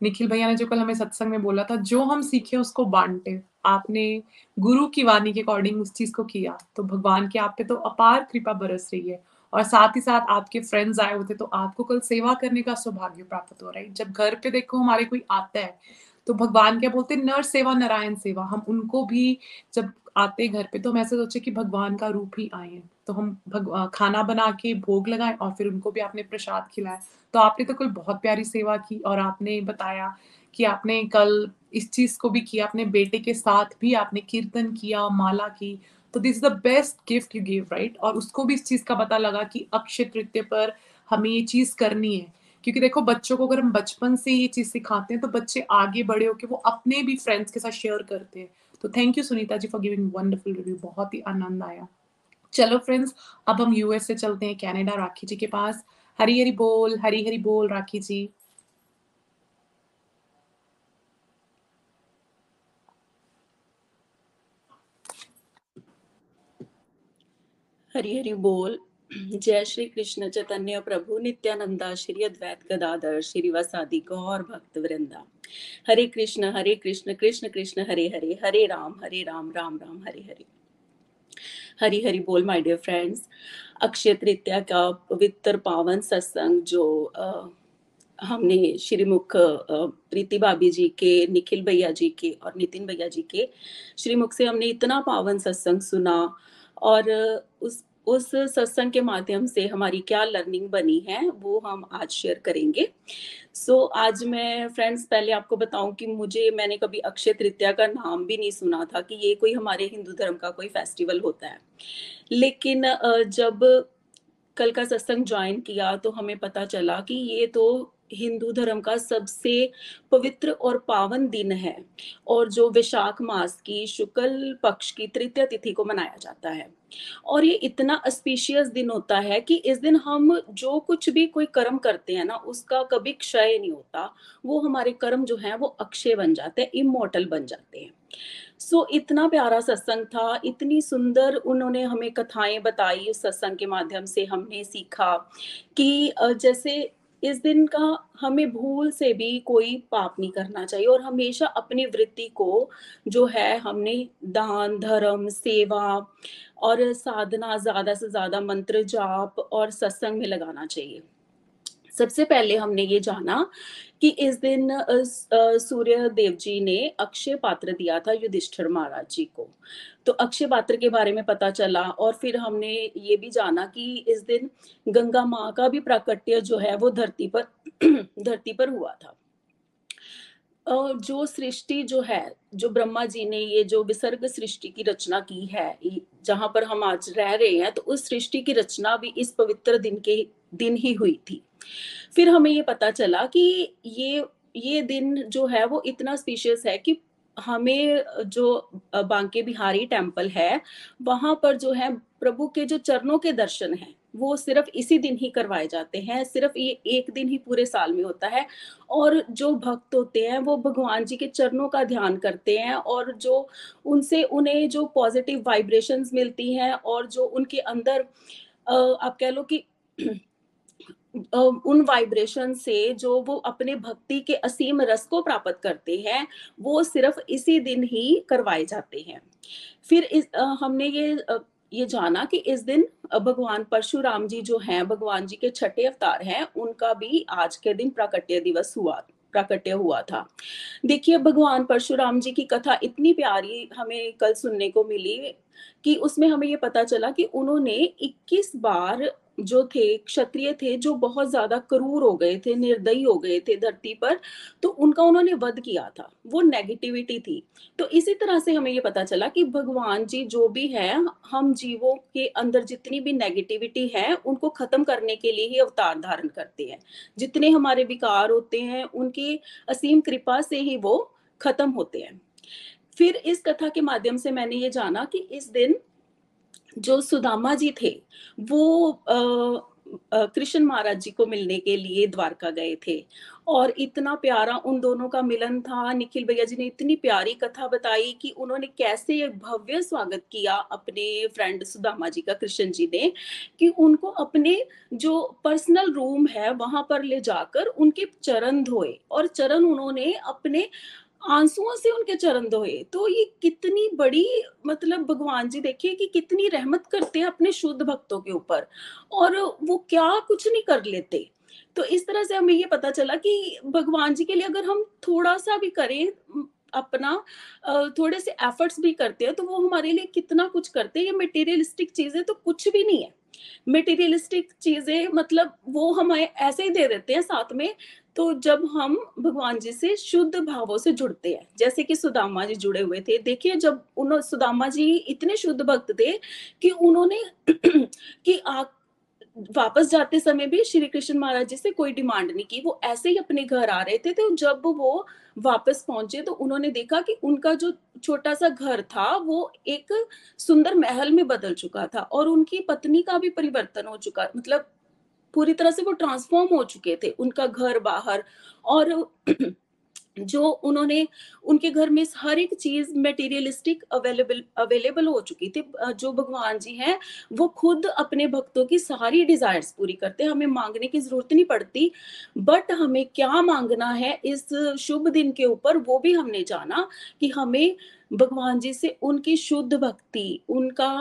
निखिल भैया ने जो कल हमें सत्संग में बोला था, जो हम सीखे उसको बांटे। आपने गुरु की वाणी के अकॉर्डिंग उस चीज़ को किया। तो भगवान की आप पे तो अपार कृपा बरस रही है। और साथ ही साथ आपके फ्रेंड्स आए होते तो आपको कल सेवा करने का सौभाग्य प्राप्त हो रहा है। जब घर पे देखो हमारे कोई आता है तो भगवान क्या बोलते हैं, नर सेवा, नारायण सेवा। हम उनको भी जब आते घर पे तो हम ऐसे सोचे कि भगवान का रूप ही आए हैं। तो हम खाना बना के भोग लगाए और फिर उनको भी आपने प्रसाद खिलाया तो आपने तो कोई बहुत प्यारी सेवा की और आपने बताया कि आपने कल इस चीज़ को भी किया, अपने बेटे के साथ भी आपने कीर्तन किया, माला की। तो this is the best gift you give right और उसको भी इस चीज़ का पता लगा कि अक्षय तृतीय पर हमें ये चीज़ करनी है। क्योंकि देखो, बच्चों को अगर हम बचपन से ये चीज़ सिखाते हैं तो बच्चे आगे बड़े होकर वो अपने भी फ्रेंड्स के साथ शेयर करते हैं। तो thank you Sunita ji for giving wonderful review बहुत ही आनंद आया। चलो फ्रेंड्स अब हम यूएस से चलते हैं कनाडा राखी जी के पास। हरी हरी बोल, हरी हरी बोल राखी जी। हरी हरी बोल। जय श्री कृष्ण चैतन्य प्रभु, नित्यानंदा श्री अद्वैत गदाधर श्री श्रीवासादि गौर भक्त वृंदा। हरे कृष्ण हरे कृष्ण कृष्ण कृष्ण, हरे हरे हरे राम हरे राम राम राम, हरे हरे। हरी हरी बोल my dear friends Akshaya Tritiya का पवित्र पावन सत्संग जो आ, हमने श्रीमुख प्रीति भाभी जी के निखिल भैया जी के और नितिन भैया जी के श्रीमुख से हमने इतना पावन सत्संग सुना और उस उस सत्संग के माध्यम से हमारी क्या लर्निंग बनी है वो हम आज शेयर करेंगे। सो so, आज मैं फ्रेंड्स पहले आपको बताऊँ कि मुझे मैंने कभी अक्षय तृतीया का नाम भी नहीं सुना था कि ये कोई हमारे हिंदू धर्म का कोई फेस्टिवल होता है। लेकिन जब कल का सत्संग ज्वाइन किया तो हमें पता चला कि ये तो हिंदू धर्म का सबसे पवित्र और पावन दिन है और जो विशाख मास की शुक्ल पक्ष की तृतीय तिथि को मनाया जाता है। और ये इतना अस्पिशियस दिन होता है कि इस दिन हम जो कुछ भी कोई कर्म करते हैं ना उसका कभी क्षय नहीं होता। वो हमारे कर्म जो हैं वो अक्षय बन जाते हैं इमोटल बन जाते हैं। सो so, इतना प्यारा सत्संग था इतनी सुंदर उन्होंने हमें कथाएँ बताई उस सत्संग के माध्यम से हमने सीखा कि जैसे इस दिन का हमें भूल से भी कोई पाप नहीं करना चाहिए और हमेशा अपनी वृत्ति को जो है हमने दान, धर्म, सेवा और साधना, ज़्यादा से ज़्यादा मंत्र जाप और सत्संग में लगाना चाहिए। सबसे पहले हमने ये जाना कि इस दिन सूर्य देव जी ने अक्षय पात्र दिया था युधिष्ठिर महाराज जी को। तो अक्षय पात्र के बारे में पता चला और फिर हमने ये भी जाना कि इस दिन गंगा माँ का भी प्राकट्य जो है वो धरती पर धरती पर हुआ था। जो सृष्टि जो है, जो ब्रह्मा जी ने ये जो विसर्ग सृष्टि की रचना की है जहाँ पर हम आज रह रहे हैं तो उस सृष्टि की रचना भी इस पवित्र दिन के दिन ही हुई थी। फिर हमें ये पता चला कि ये ये दिन जो है वो इतना स्पीशियस है कि हमें जो बांके बिहारी टेंपल है, वहाँ पर जो है प्रभु के जो चरणों के दर्शन हैं, वो सिर्फ़ इसी दिन ही करवाए जाते हैं, सिर्फ़ ये एक दिन ही पूरे साल में होता है। और जो भक्त होते हैं, वो भगवान जी के चरणों का ध्यान करते हैं और जो उनसे, उन्हें जो पॉजिटिव वाइब्रेशंस मिलती हैं और जो उनके अंदर आप कह लो कि उन वाइब्रेशन से जो वो अपने भक्ति के असीम रस को प्राप्त करते हैं, वो सिर्फ़ इसी दिन ही करवाए जाते हैं। फिर इस हमने ये ये जाना कि इस दिन भगवान परशुराम जी जो हैं, भगवान जी के छठे अवतार हैं, उनका भी आज के दिन प्राकट्य दिवस हुआ, प्राकट्य हुआ था। देखिए, भगवान परशुराम जी की कथा इतनी प्यारी हमें कल सुनने को मिली कि उसमें हमें ये पता चला कि उन्होंने 21 बार जो थे, क्षत्रिय थे, जो बहुत ज़्यादा क्रूर हो गए थे, निर्दयी हो गए थे धरती पर तो उनका उन्होंने वध किया था। वो नेगेटिविटी थी। तो इसी तरह से हमें ये पता चला कि भगवान जी जो भी है, हम जीवों के अंदर जितनी भी नेगेटिविटी है, उनको खत्म करने के लिए ही अवतार धारण करते हैं। जितने हमारे विकार होते हैं, उनकी असीम कृपा से ही वो खत्म होते हैं। फिर इस कथा के माध्यम से मैंने ये जाना कि इस दिन जो सुदामा जी थे, वो कृष्ण महाराज जी को मिलने के लिए द्वारका गए थे। और इतना प्यारा उन दोनों का मिलन था। निखिल भैया जी ने इतनी प्यारी कथा बताई कि उन्होंने कैसे एक भव्य स्वागत किया अपने फ्रेंड सुदामा जी का, कृष्ण जी ने, कि उनको अपने जो पर्सनल रूम है, वहाँ पर ले जाकर उनके चरण धोए। और चरण उन्होंने अपने आंसुओं से उनके चरण धोए। तो ये कितनी बड़ी मतलब भगवान जी देखिए कि कितनी रहमत करते हैं अपने शुद्ध भक्तों के ऊपर। और वो क्या कुछ नहीं कर लेते। तो इस तरह से हमें ये पता चला कि भगवान जी के लिए अगर हम थोड़ा सा भी करें अपना थोड़े से एफर्ट्स भी करते हैं तो वो हमारे लिए कितना कुछ करते हैं। ये मटेरियलिस्टिक चीज़ें तो कुछ भी नहीं है। मटेरियलिस्टिक चीज़ें मतलब वो हमें ऐसे ही दे देते हैं साथ में तो जब हम भगवान जी से शुद्ध भावों से जुड़ते हैं, जैसे कि सुदामा जी जुड़े हुए थे, देखिए जब उन्होंने सुदामा जी इतने शुद्ध भक्त थे कि उन्होंने कि आ वापस जाते समय भी श्री कृष्ण महाराज जी से कोई डिमांड नहीं की, वो ऐसे ही अपने घर आ रहे थे तो जब वो वापस पहुँचे तो उन्होंने देखा कि उनका जो छोटा सा घर था, वो एक सुंदर महल में बदल चुका था और उनकी पत्नी का भी परिवर्तन हो चुका मतलब पूरी तरह से वो ट्रांसफॉर्म हो चुके थे, उनका घर बाहर और जो उन्होंने, उनके घर में हर एक चीज़ मटेरियलिस्टिक अवेलेबल अवेलेबल हो चुकी थी। जो भगवान जी हैं, वो खुद अपने भक्तों की सारी डिजायर्स पूरी करते हैं। हमें मांगने की ज़रूरत नहीं पड़ती बट हमें क्या मांगना है इस शुभ दिन के ऊपर, वो भी हमने जाना कि हमें भगवान जी से उनकी शुद्ध भक्ति, उनका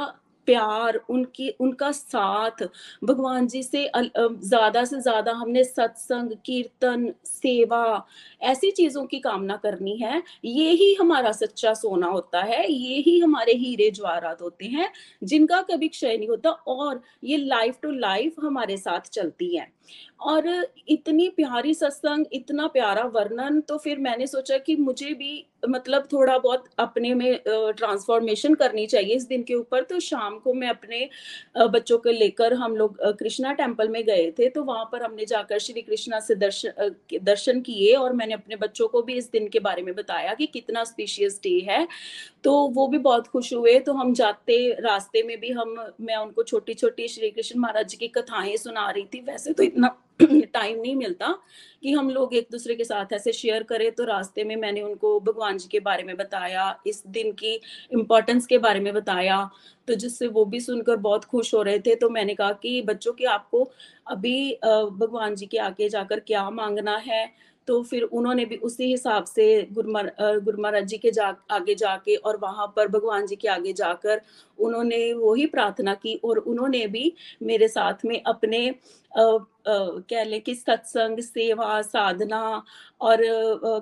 प्यार, उनकी, उनका साथ। भगवान जी से ज़्यादा से ज़्यादा हमने सत्संग, कीर्तन, सेवा, ऐसी चीज़ों की कामना करनी है। ये ही हमारा सच्चा सोना होता है, ये ही हमारे हीरे ज्वारात होते हैं, जिनका कभी क्षय नहीं होता और ये लाइफ टू लाइफ हमारे साथ चलती है। और इतनी प्यारी सत्संग, इतना प्यारा वर्णन तो फिर मैंने सोचा कि मुझे भी मतलब थोड़ा बहुत अपने में ट्रांसफॉर्मेशन करनी चाहिए इस दिन के ऊपर। तो शाम को मैं अपने बच्चों को लेकर हम लोग कृष्णा टेंपल में गए थे। तो वहाँ पर हमने जाकर श्री कृष्णा से दर्शन दर्शन किए और मैंने अपने बच्चों को भी इस दिन के बारे में बताया कि कितना स्पीशियस डे है। तो वो भी बहुत खुश हुए। तो हम जाते, रास्ते में भी हम, मैं उनको छोटी छोटी श्री कृष्ण महाराज जी की कथाएँ सुना रही थी। वैसे तो इतना टाइम नहीं मिलता कि हम लोग एक दूसरे के साथ ऐसे शेयर करें। तो रास्ते में मैंने उनको भगवान जी के बारे में बताया, इस दिन की इम्पोर्टेंस के बारे में बताया। तो जिससे वो भी सुनकर बहुत खुश हो रहे थे। तो मैंने कहा कि बच्चों के आपको अभी भगवान जी के आगे जाकर क्या मांगना है? तो फिर उन्होंने भी उसी हिसाब से गुरु महाराज जी के जा, आगे जाके और वहाँ पर भगवान जी के आगे जाकर उन्होंने वो ही प्रार्थना की और उन्होंने भी मेरे साथ में अपने कह लें कि सत्संग, सेवा, साधना और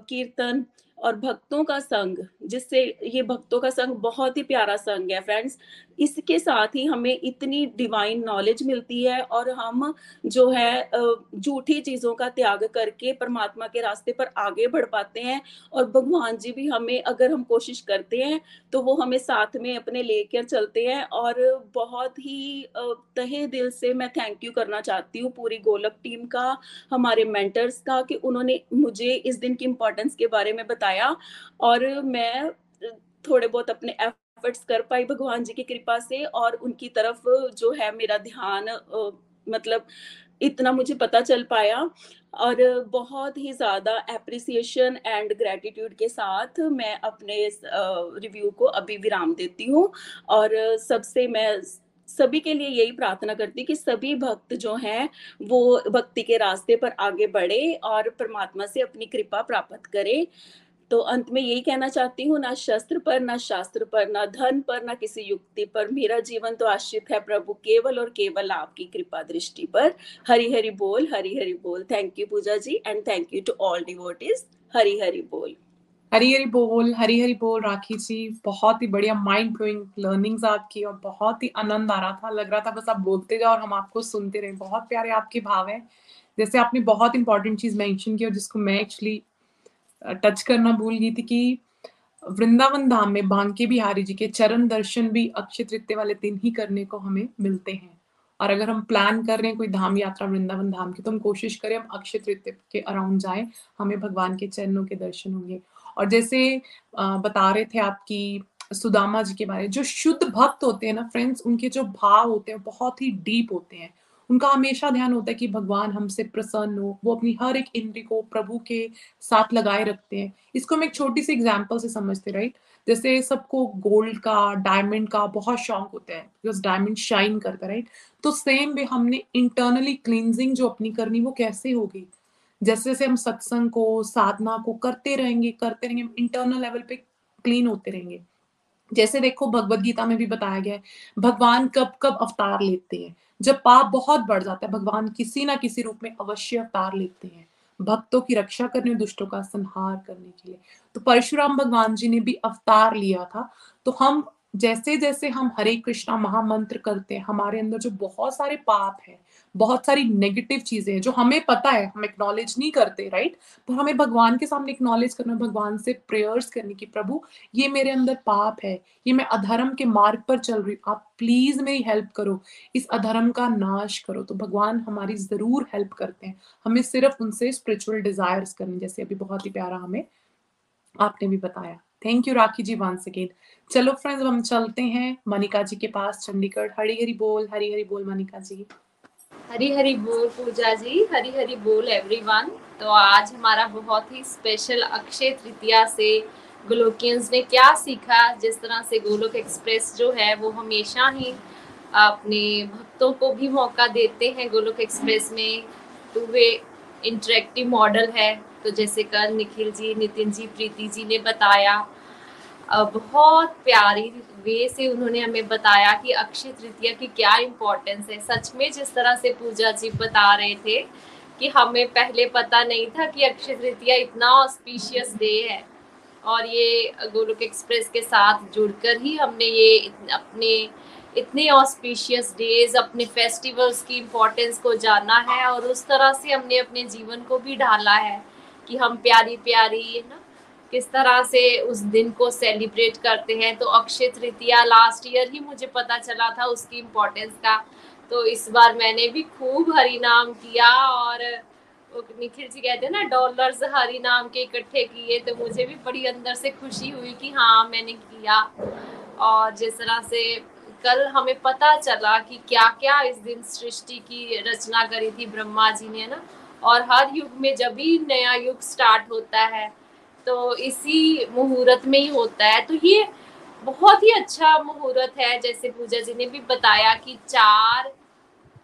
कीर्तन और भक्तों का संग, जिससे ये भक्तों का संग बहुत ही प्यारा संग है फ्रेंड्स इसके साथ ही हमें इतनी डिवाइन नॉलेज मिलती है और हम जो है झूठी चीज़ों का त्याग करके परमात्मा के रास्ते पर आगे बढ़ पाते हैं और भगवान जी भी हमें, अगर हम कोशिश करते हैं तो वो हमें साथ में अपने लेकर चलते हैं और बहुत ही तहे दिल से मैं थैंक यू करना चाहती हूँ पूरी गोलक टीम का, हमारे मेंटर्स का कि उन्होंने मुझे इस दिन की इम्पोर्टेंस के बारे में बताया और मैं, थोड़े बहुत अपने एफर्ट्स कर पाई भगवान जी की कृपा से और उनकी तरफ़ जो है मेरा ध्यान मतलब इतना मुझे पता चल पाया और बहुत ही ज़्यादा एप्रिसिएशन एंड ग्रेटिट्यूड के साथ मैं अपने रिव्यू को अभी विराम देती हूँ और सबसे मैं सभी के लिए यही प्रार्थना करती कि सभी भक्त जो हैं वो भक्ति के रास्ते पर आगे बढ़े और परमात्मा से अपनी कृपा प्राप्त करें। तो अंत में यही कहना चाहती हूँ, ना शस्त्र पर, ना शास्त्र पर, ना धन पर, ना किसी युक्ति पर। मेरा जीवन तो आश्रित है प्रभु, केवल और केवल आपकी कृपा दृष्टि पर। हरि हरि बोल हरि हरि बोल। Thank you Puja ji and thank you to all devotees Hari Hari बोल। हरी हरी बोल हरी हरी बोल, राखी जी। बहुत ही बढ़िया माइंड ब्लोइंग लर्निंग्स आपकी और बहुत ही आनंद आ रहा था। लग रहा था बस आप बोलते जाओ और हम आपको सुनते रहे। बहुत प्यारे आपके भाव है। जैसे आपने बहुत इंपॉर्टेंट चीज़ मेंशन की और जिसको मैं एक्चुअली टच करना भूल गई थी कि वृंदावन धाम में बांके बिहारी जी के चरण दर्शन भी अक्षय तृतीय वाले दिन ही करने को हमें मिलते हैं। और अगर हम प्लान कर रहे हैं कोई धाम यात्रा वृंदावन धाम की तो हम कोशिश करें हम अक्षय तृतीय के अराउंड जाएँ, हमें भगवान के चरणों के दर्शन होंगे। और जैसे बता रहे थे आपकी सुदामा जी के बारे में, जो शुद्ध भक्त होते हैं ना फ्रेंड्स उनके जो भाव होते हैं बहुत ही डीप होते हैं। उनका हमेशा ध्यान होता है कि भगवान हमसे प्रसन्न हो, वो अपनी हर एक इंद्री को प्रभु के साथ लगाए रखते हैं। इसको हम एक छोटी सी एग्ज़ाम्पल से समझते राइट जैसे सबको गोल्ड का डायमंड का बहुत शौक होता है बिकॉज़ डायमंड शाइन करता है राइट तो सेम वे हमने इंटरनली क्लींजिंग जो अपनी करनी, वो कैसे होगी? जैसे जैसे हम सत्संग को, साधना को करते रहेंगे करते रहेंगे इंटरनल लेवल पे क्लीन होते रहेंगे। जैसे देखो भगवत गीता में भी बताया गया है, भगवान कब कब अवतार लेते हैं। जब पाप बहुत बढ़ जाता है, भगवान किसी ना किसी रूप में अवश्य अवतार लेते हैं, भक्तों की रक्षा करने दुष्टों का संहार करने के लिए। तो परशुराम भगवान जी ने भी अवतार लिया था। तो हम जैसे जैसे हम हरे कृष्णा महामंत्र करते हैं, हमारे अंदर जो बहुत सारे पाप है बहुत सारी नेगेटिव चीज़ें हैं, जो हमें पता है, हम एक्नॉलेज नहीं करते राइट पर हमें भगवान के सामने एक्नॉलेज करना, भगवान से प्रेयर्स करने की, प्रभु, ये मेरे अंदर पाप है, ये मैं अधर्म के मार्ग पर चल रही हूँ, आप प्लीज़ मेरी हेल्प करो, इस अधर्म का नाश करो। तो भगवान हमारी ज़रूर हेल्प करते हैं, हमें सिर्फ़ उनसे स्पिरिचुअल डिजायर्स करनी, जैसे अभी बहुत ही प्यारा हमें, आपने भी बताया। Thank you Rakhi ji once again चलो फ्रेंड्स हम चलते हैं, मनिका जी के पास, चंडीगढ़ हरी हरी बोल हरी हरी बोल, मनिका जी। हरी हरी बोल पूजा जी, हरी हरी बोल एवरीवन तो आज हमारा बहुत ही स्पेशल अक्षय तृतीया से गोलोकियंस ने क्या सीखा, जिस तरह से गोलोक एक्सप्रेस जो है वो हमेशा ही अपने भक्तों को भी मौका देते हैं गोलोक एक्सप्रेस में। टू वे इंटरेक्टिव मॉडल है। तो जैसे कल निखिल जी, नितिन जी, प्रीति जी ने बताया बहुत प्यारी वे से उन्होंने हमें बताया कि अक्षय तृतीया की क्या इम्पोर्टेंस है। सच में जिस तरह से पूजा जी बता रहे थे कि हमें पहले पता नहीं था कि अक्षय तृतीया इतना ऑस्पिशियस डे है। और ये गोलोक एक्सप्रेस के साथ जुड़कर ही हमने ये अपने इतने ऑस्पिशियस डेज़ अपने फेस्टिवल्स की इम्पोर्टेंस को जाना है और उस तरह से हमने अपने जीवन को भी ढाला है कि हम प्यारी प्यारी ना? किस तरह से उस दिन को सेलिब्रेट करते हैं? तो अक्षय तृतीया लास्ट ईयर ही मुझे पता चला था उसकी इम्पोर्टेंस का। तो इस बार मैंने भी खूब हरि नाम किया और निखिल जी कहते हैं ना डॉलर्स हरि नाम के इकट्ठे किए तो मुझे भी बड़ी अंदर से खुशी हुई कि हाँ मैंने किया। और जिस तरह से कल हमें पता चला कि क्या क्या इस दिन सृष्टि की रचना करी थी ब्रह्मा जी ने ना? और हर युग में जब भी नया युग स्टार्ट होता है तो इसी मुहूर्त में ही होता है। तो ये बहुत ही अच्छा मुहूर्त है जैसे पूजा जी ने भी बताया कि चार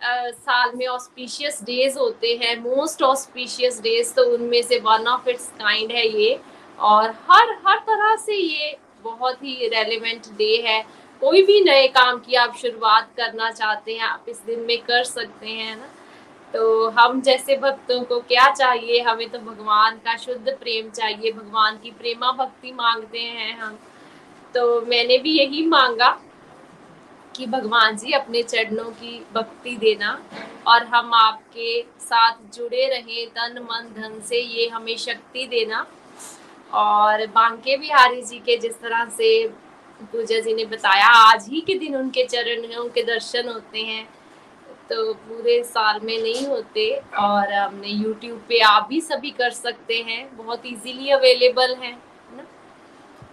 आ, साल में ऑस्पिशियस डेज़ होते हैं मोस्ट ऑस्पिशियस डेज़ तो उनमें से वन ऑफ़ इट्स काइंड है ये। और हर हर तरह से ये बहुत ही रेलिवेंट डे है। कोई भी नए काम की आप शुरुआत करना चाहते हैं आप इस दिन में कर सकते हैं ना? तो हम जैसे भक्तों को क्या चाहिए? हमें तो भगवान का शुद्ध प्रेम चाहिए। भगवान की प्रेमा भक्ति मांगते हैं हम। तो मैंने भी यही मांगा कि भगवान जी अपने चरणों की भक्ति देना और हम आपके साथ जुड़े रहें तन, मन, धन से। ये हमें शक्ति देना। और बांके बिहारी जी के जिस तरह से पूजा जी ने बताया, आज ही के दिन उनके चरण उनके दर्शन होते हैं। तो पूरे साल में नहीं होते और हमने यूट्यूब पे आप भी सभी कर सकते हैं। बहुत इजीली अवेलेबल है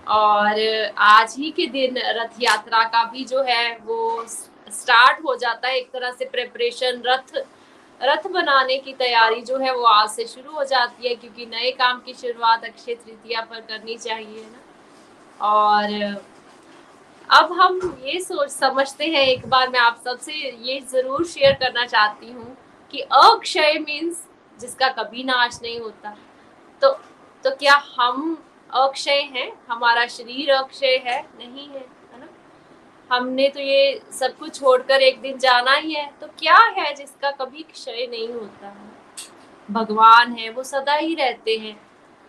और आज ही के दिन रथ यात्रा का भी जो है, वो स्टार्ट हो जाता है। एक तरह से प्रेपरेशन रथ रथ बनाने की तैयारी जो है, वो आज से शुरू हो जाती है क्योंकि नए काम की शुरुआत अक्षय तृतीया पर करनी चाहिए ना? और अब हम ये सोच समझते हैं, एक बार मैं आप सबसे ये ज़रूर शेयर करना चाहती हूँ कि अक्षय मीन्स जिसका कभी नाश नहीं होता। तो तो क्या हम अक्षय हैं? हमारा शरीर अक्षय है? नहीं है है ना? हमने तो ये सब कुछ छोड़कर एक दिन जाना ही है। तो क्या है जिसका कभी क्षय नहीं होता? है भगवान है, वो सदा ही रहते हैं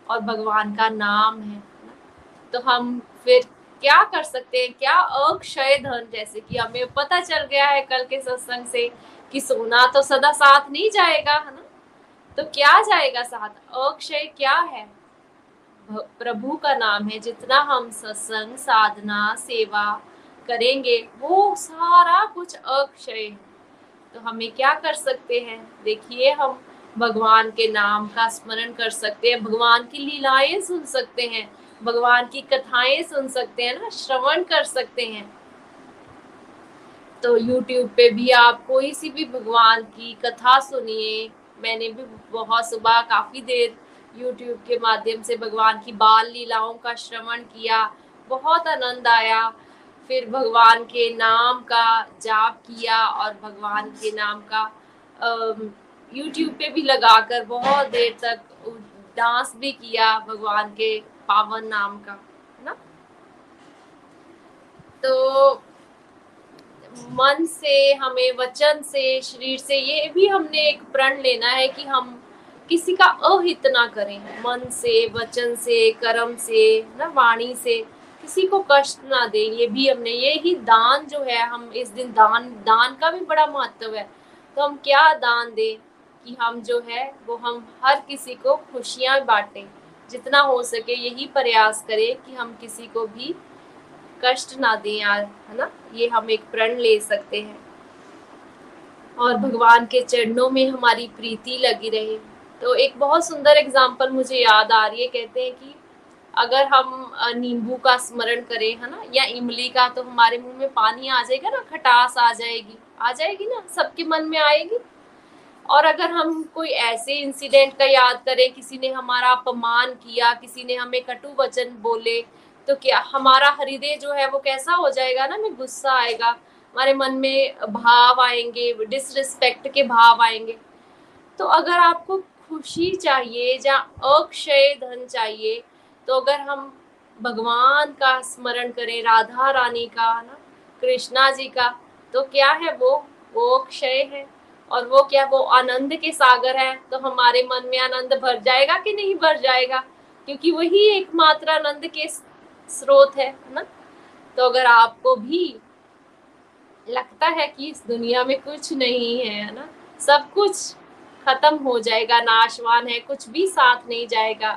और भगवान का नाम है ना? तो हम फिर क्या कर सकते हैं? क्या अक्षय धन जैसे कि हमें पता चल गया है कल के सत्संग से कि सोना तो सदा साथ नहीं जाएगा, है ना? तो क्या जाएगा साथ? अक्षय क्या है? प्रभु का नाम है, जितना हम सत्संग, साधना, सेवा करेंगे, वो सारा कुछ अक्षय तो हमें क्या कर सकते हैं? देखिए, हम भगवान के नाम का स्मरण कर सकते हैं, भगवान की लीलाएँ सुन सकते हैं। भगवान की कथाएँ सुन सकते हैं ना, श्रवण कर सकते हैं। तो YouTube पे भी आप कोई सी भी भगवान की कथा सुनिए। मैंने भी बहुत सुबह काफ़ी देर YouTube के माध्यम से भगवान की बाल लीलाओं का श्रवण किया, बहुत आनंद आया। फिर भगवान के नाम का जाप किया और भगवान के नाम का यूट्यूब पे भी लगाकर बहुत देर तक डांस भी किया भगवान के। पावन नाम का, है ना? तो मन से, हमें वचन से, शरीर से, ये भी हमने एक प्रण लेना है कि हम किसी का अहित ना करें। मन से, वचन से, कर्म से ना, वाणी से, किसी को कष्ट ना दे। ये भी हमने, ये ही दान जो है, हम इस दिन दान दान का भी बड़ा महत्व है। तो हम क्या दान दें कि हम जो है, वो हम हर किसी को खुशियाँ बांटें। जितना हो सके यही प्रयास करें कि हम किसी को भी कष्ट ना दें यार है ना? ये हम एक प्रण ले सकते हैं। और भगवान के चरणों में हमारी प्रीति लगी रहे। तो एक बहुत सुंदर एग्ज़ाम्पल मुझे याद आ रही है, कहते हैं कि अगर हम नींबू का स्मरण करें, है ना? या इमली का तो हमारे मुँह में पानी आ जाएगा ना? खटास आ जाएगी। आ जाएगी ना? सबके मन में आएगी? और अगर हम कोई ऐसे इंसिडेंट का याद करें, किसी ने हमारा अपमान किया, किसी ने हमें कटु वचन बोले तो क्या हमारा हृदय जो है वो कैसा हो जाएगा ना? में गुस्सा आएगा, हमारे मन में भाव आएँगे डिसरिस्पेक्ट के भाव आएँगे। तो अगर आपको खुशी चाहिए या अक्षय धन चाहिए तो अगर हम भगवान का स्मरण करें, राधा रानी का ना? कृष्णा जी का तो क्या है वो? वो अक्षय है। और वो क्या, वो आनंद के सागर है तो हमारे मन में आनंद भर जाएगा कि नहीं भर जाएगा? क्योंकि वही एकमात्र आनंद के स्रोत है ना? तो अगर आपको भी लगता है कि इस दुनिया में कुछ नहीं है ना? सब कुछ खत्म हो जाएगा, नाशवान है, कुछ भी साथ नहीं जाएगा,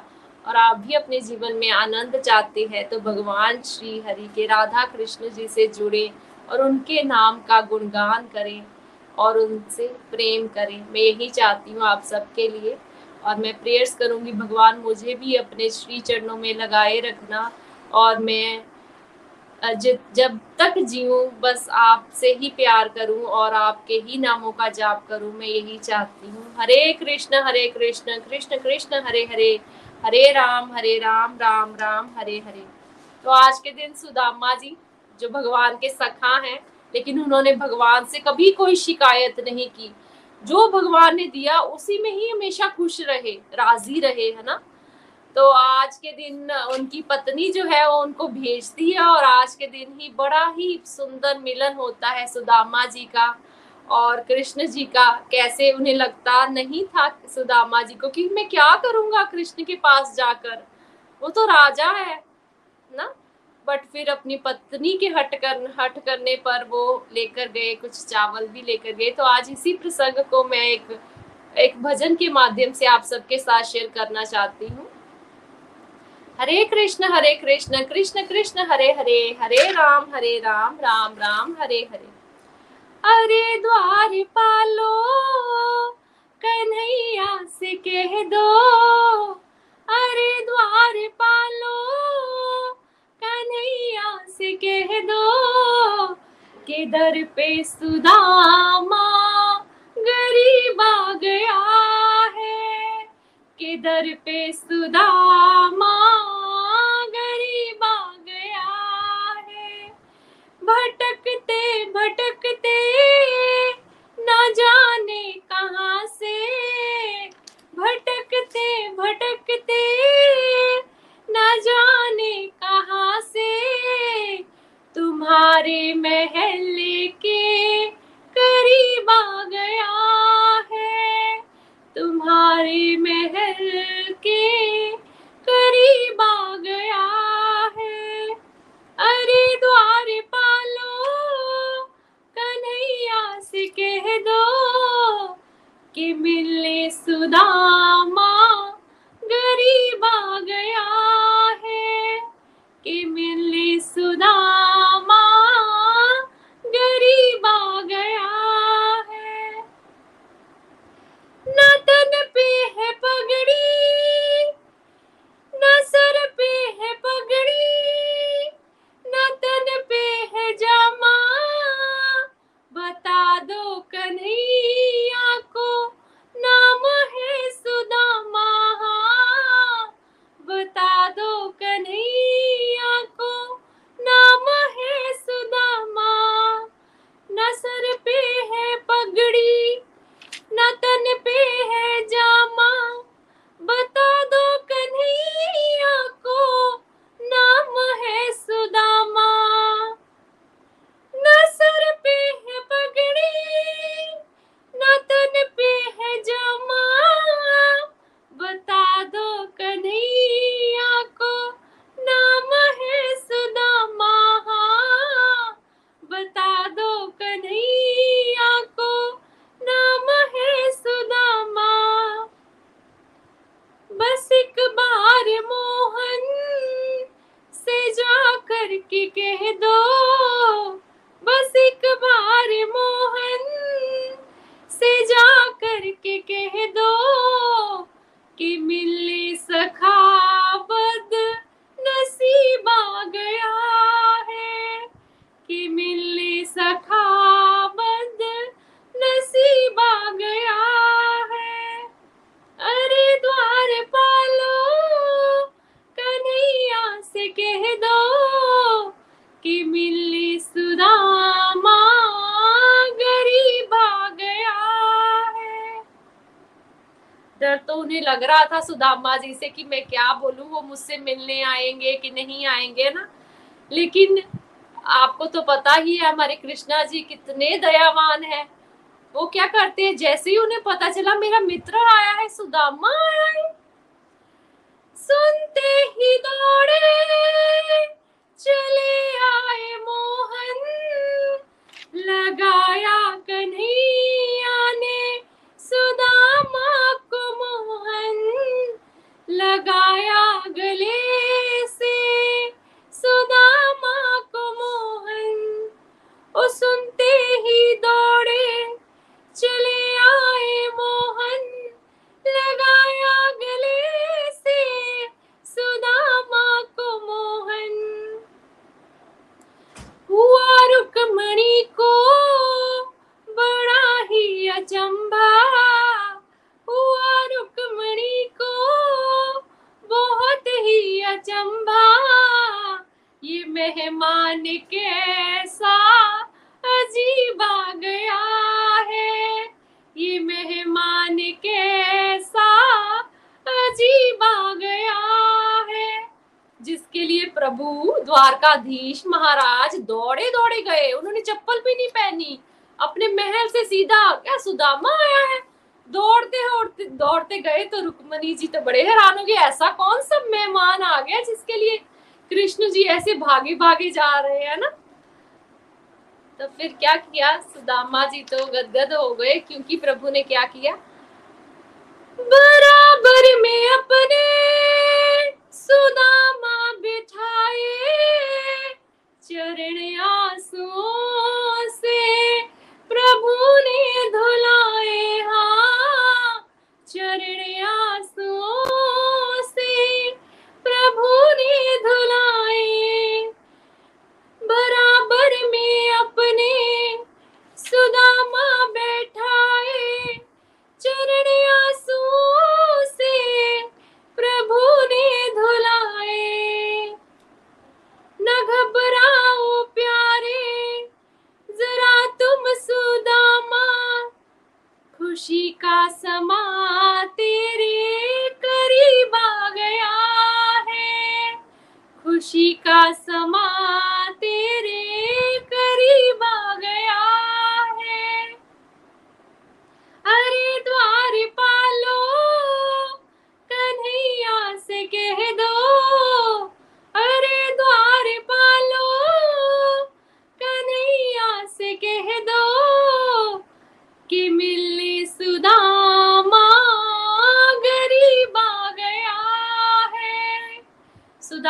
और आप भी अपने जीवन में आनंद चाहते हैं तो भगवान श्री हरि के राधा कृष्ण जी से जुड़े और उनके नाम का गुणगान करें। और उनसे प्रेम करें। मैं यही चाहती हूँ आप सबके लिए और मैं प्रेयर्स करूँगी, भगवान मुझे भी अपने श्री चरणों में लगाए रखना और मैं जब तक जीऊँ, बस आपसे ही प्यार करूँ और आपके ही नामों का जाप करूँ, मैं यही चाहती हूँ। हरे कृष्ण हरे कृष्ण कृष्ण कृष्ण, हरे हरे हरे राम हरे राम राम राम, हरे हरे। तो आज के दिन सुदामा जी, जो भगवान के सखा हैं लेकिन उन्होंने भगवान से कभी कोई शिकायत नहीं की। जो भगवान ने दिया, उसी में ही हमेशा खुश रहे, राज़ी रहे, है ना? तो आज के दिन उनकी पत्नी जो है, वो उनको भेजती है और आज के दिन ही बड़ा ही सुंदर मिलन होता है सुदामा जी का और कृष्ण जी का। कैसे उन्हें लगता नहीं था सुदामा जी को कि मैं क्या करूँगा कृष्ण के पास जाकर? वो तो राजा है, ना? बट फिर अपनी पत्नी के हट कर, हट करने पर वो लेकर गए, कुछ चावल भी लेकर गए। तो आज इसी प्रसंग को मैं एक एक भजन के माध्यम से आप सबके साथ शेयर करना चाहती हूँ। हरे कृष्ण हरे कृष्ण कृष्ण कृष्ण, हरे हरे हरे राम हरे राम राम राम, हरे हरे। अरे द्वार पालो, कन्हैया से कह दो। अरे द्वार पालो कन्हैया से कह दो के दर पे सुदामा गरीब आ गया है। के दर पे सुदामा गरीब आ गया है। भटकते भटकते न जाने कहाँ से था सुदामा जी से कि मैं क्या बोलूँ, वो मुझसे मिलने आएँगे कि नहीं आएँगे ना? लेकिन आपको तो पता ही है, हमारे कृष्णा जी कितने दयावान है। वो क्या करते हैं? जैसे ही उन्हें पता चला, मेरा मित्र आया है सुदामा। आ गया है, जिसके लिए प्रभु द्वारकाधीश महाराज दौड़े दौड़े गए। उन्होंने चप्पल भी नहीं पहनी। अपने महल से सीधा, क्या सुदामा आया है? दौड़ते दौड़ते दौड़ते गए तो रुक्मणी जी तो बड़े हैरान हो गए। ऐसा कौन सा मेहमान आ गया जिसके लिए कृष्ण जी ऐसे भागे भागे जा रहे हैं ना? तो फिर क्या किया? सुदामा जी तो गदगद हो गए, क्योंकि प्रभु ने क्या किया? बराबर में अपने सुदामा बिठाए। चरण आंसुओं से प्रभु ने धुलाए। हाँ चरण आंसुओं से प्रभु ने धुलाए। खुशी का समा तेरे करीब आ गया है। खुशी का समा तेरे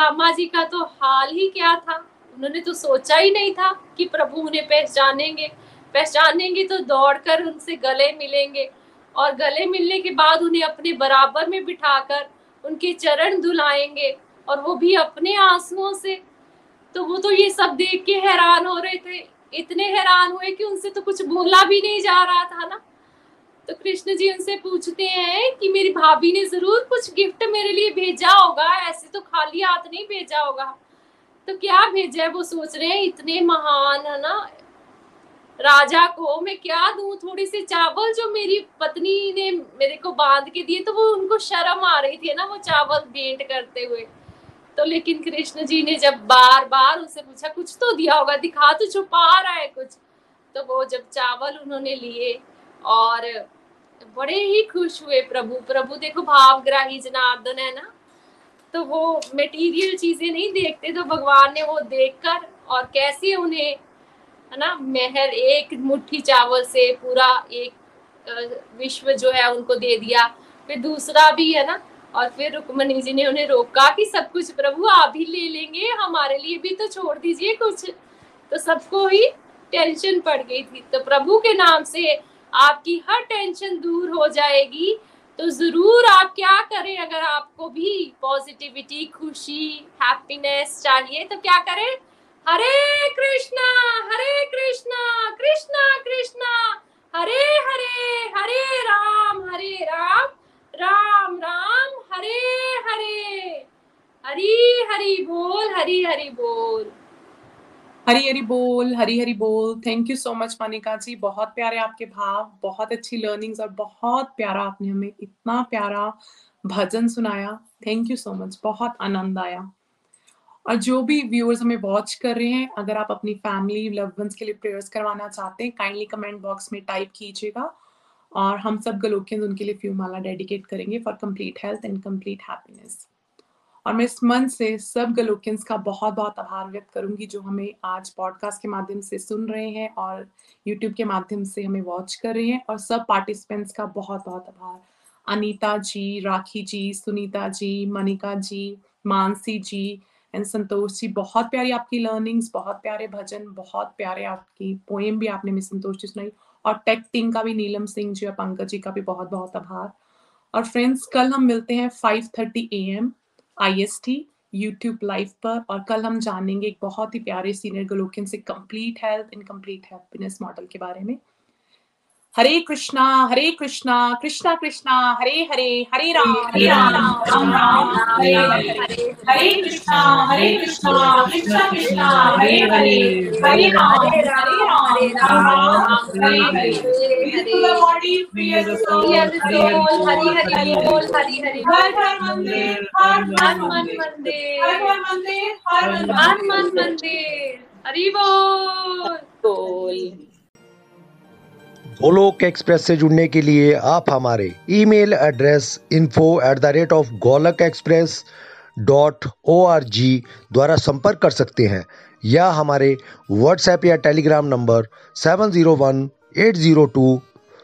सुदामा जी का तो हाल ही क्या था? उन्होंने तो सोचा ही नहीं था कि प्रभु उन्हें पहचानेंगे। पहचानेंगे तो दौड़कर उनसे गले मिलेंगे और गले मिलने के बाद उन्हें अपने बराबर में बिठाकर उनके चरण धुलाएँगे और वो भी अपने आंसुओं से। तो वो तो ये सब देख के हैरान हो रहे थे। इतने हैरान हुए कि उनसे तो कुछ बोला भी नहीं जा रहा था ना। तो कृष्ण जी उनसे पूछते हैं कि मेरी भाभी ने ज़रूर कुछ गिफ्ट मेरे लिए भेजा होगा, ऐसे तो खाली हाथ नहीं भेजा होगा। तो क्या भेजा है? वो सोच रहे हैं, इतने महान है ना? राजा को मैं क्या दूँ? थोड़ी सी चावल जो मेरी पत्नी ने मेरे को बाँध के दिए तो वो उनको शर्म आ रही थी ना, वो चावल भेंट करते हुए। तो लेकिन कृष्ण जी ने जब बार बार उनसे पूछा, कुछ तो दिया होगा, दिखा तो छुपा रहा है कुछ। तो वो जब चावल उन्होंने लिए और बड़े ही खुश हुए प्रभु प्रभु देखो भावग्राही जनार्दन है ना? तो वो मटेरियल चीज़ें नहीं देखते तो भगवान ने वो देखकर और कैसे उन्हें, है ना महल एक मुट्ठी चावल से पूरा एक विश्व जो है उनको दे दिया, फिर दूसरा भी है ना, और फिर रुक्मणी जी ने उन्हें रोका कि सब कुछ प्रभु आप ही ले लेंगे, हमारे लिए भी तो छोड़ दीजिए कुछ। तो सबको ही टेंशन पड़ गई थी। तो प्रभु के नाम से आपकी हर टेंशन दूर हो जाएगी। तो ज़रूर आप क्या करें अगर आपको भी पॉजिटिविटी खुशी हैप्पीनेस चाहिए तो क्या करें? हरे कृष्णा हरे कृष्णा कृष्णा कृष्णा। हरे हरे हरे राम हरे राम राम राम, हरे हरे। हरी हरी बोल, हरी हरी बोल। हरी हरी बोल हरी हरी बोल। Thank you so much Manika ji. बहुत प्यारे आपके भाव, बहुत अच्छी लर्निंग्स और बहुत प्यारा आपने हमें इतना प्यारा भजन सुनाया। थैंक यू सो मच बहुत आनंद आया। और जो भी व्यूअर्स हमें वॉच कर रहे हैं, अगर आप अपनी फैमिली लव के लिए प्रेयर्स करवाना चाहते हैं काइंडली कमेंट बॉक्स में टाइप कीजिएगा। और हम सब गलोकियंस, उनके लिए फ्यू माला डेडिकेट करेंगे for complete health and complete happiness और मैं इस मन से सब गलोकियंस का बहुत बहुत आभार व्यक्त करूँगी जो हमें आज पॉडकास्ट के माध्यम से सुन रहे हैं और यूट्यूब के माध्यम से हमें वॉच कर रहे हैं और सब पार्टिसिपेंट्स का बहुत बहुत आभार। अनीता जी, राखी जी, सुनीता जी, मनिका जी, मानसी जी एंड संतोष जी, बहुत प्यारी आपकी लर्निंग्स बहुत प्यारे भजन, बहुत प्यारे आपकी पोएम भी आपने मिस संतोष जी सुनाई और टेक टीम का भी नीलम सिंह जी और पंकज जी का भी बहुत बहुत आभार। और फ्रेंड्स कल हम मिलते हैं 5:30 एएम आईएसटी यूट्यूब लाइव पर, और कल हम जानेंगे एक बहुत ही प्यारे सीनियर गलोकियन से complete health and complete happiness model के बारे में। Hare Krishna Hare Krishna Krishna Krishna, Hare Hare Hare Ram Hare Ram Ram Ram Hare Hare Hare Krishna Hare Krishna Krishna Krishna, Hare Hare Hare Ram Hare Ram Ram Ram, Hare Hare. The body, free as a soul. Free as a soul, Hari Hari बोल हरि हरि हर हर मंदिर हर हर मन मन मंदिर हर मंदिर हर मंदिर हर मन हर मन मंदिर हरि बोल बोल गोलोक एक्सप्रेस से जुड़ने के लिए आप हमारे email address info at the rate of Golok express dot O R G द्वारा संपर्क कर सकते हैं या हमारे व्हाट्सएप या Telegram number seven zero one eight zero two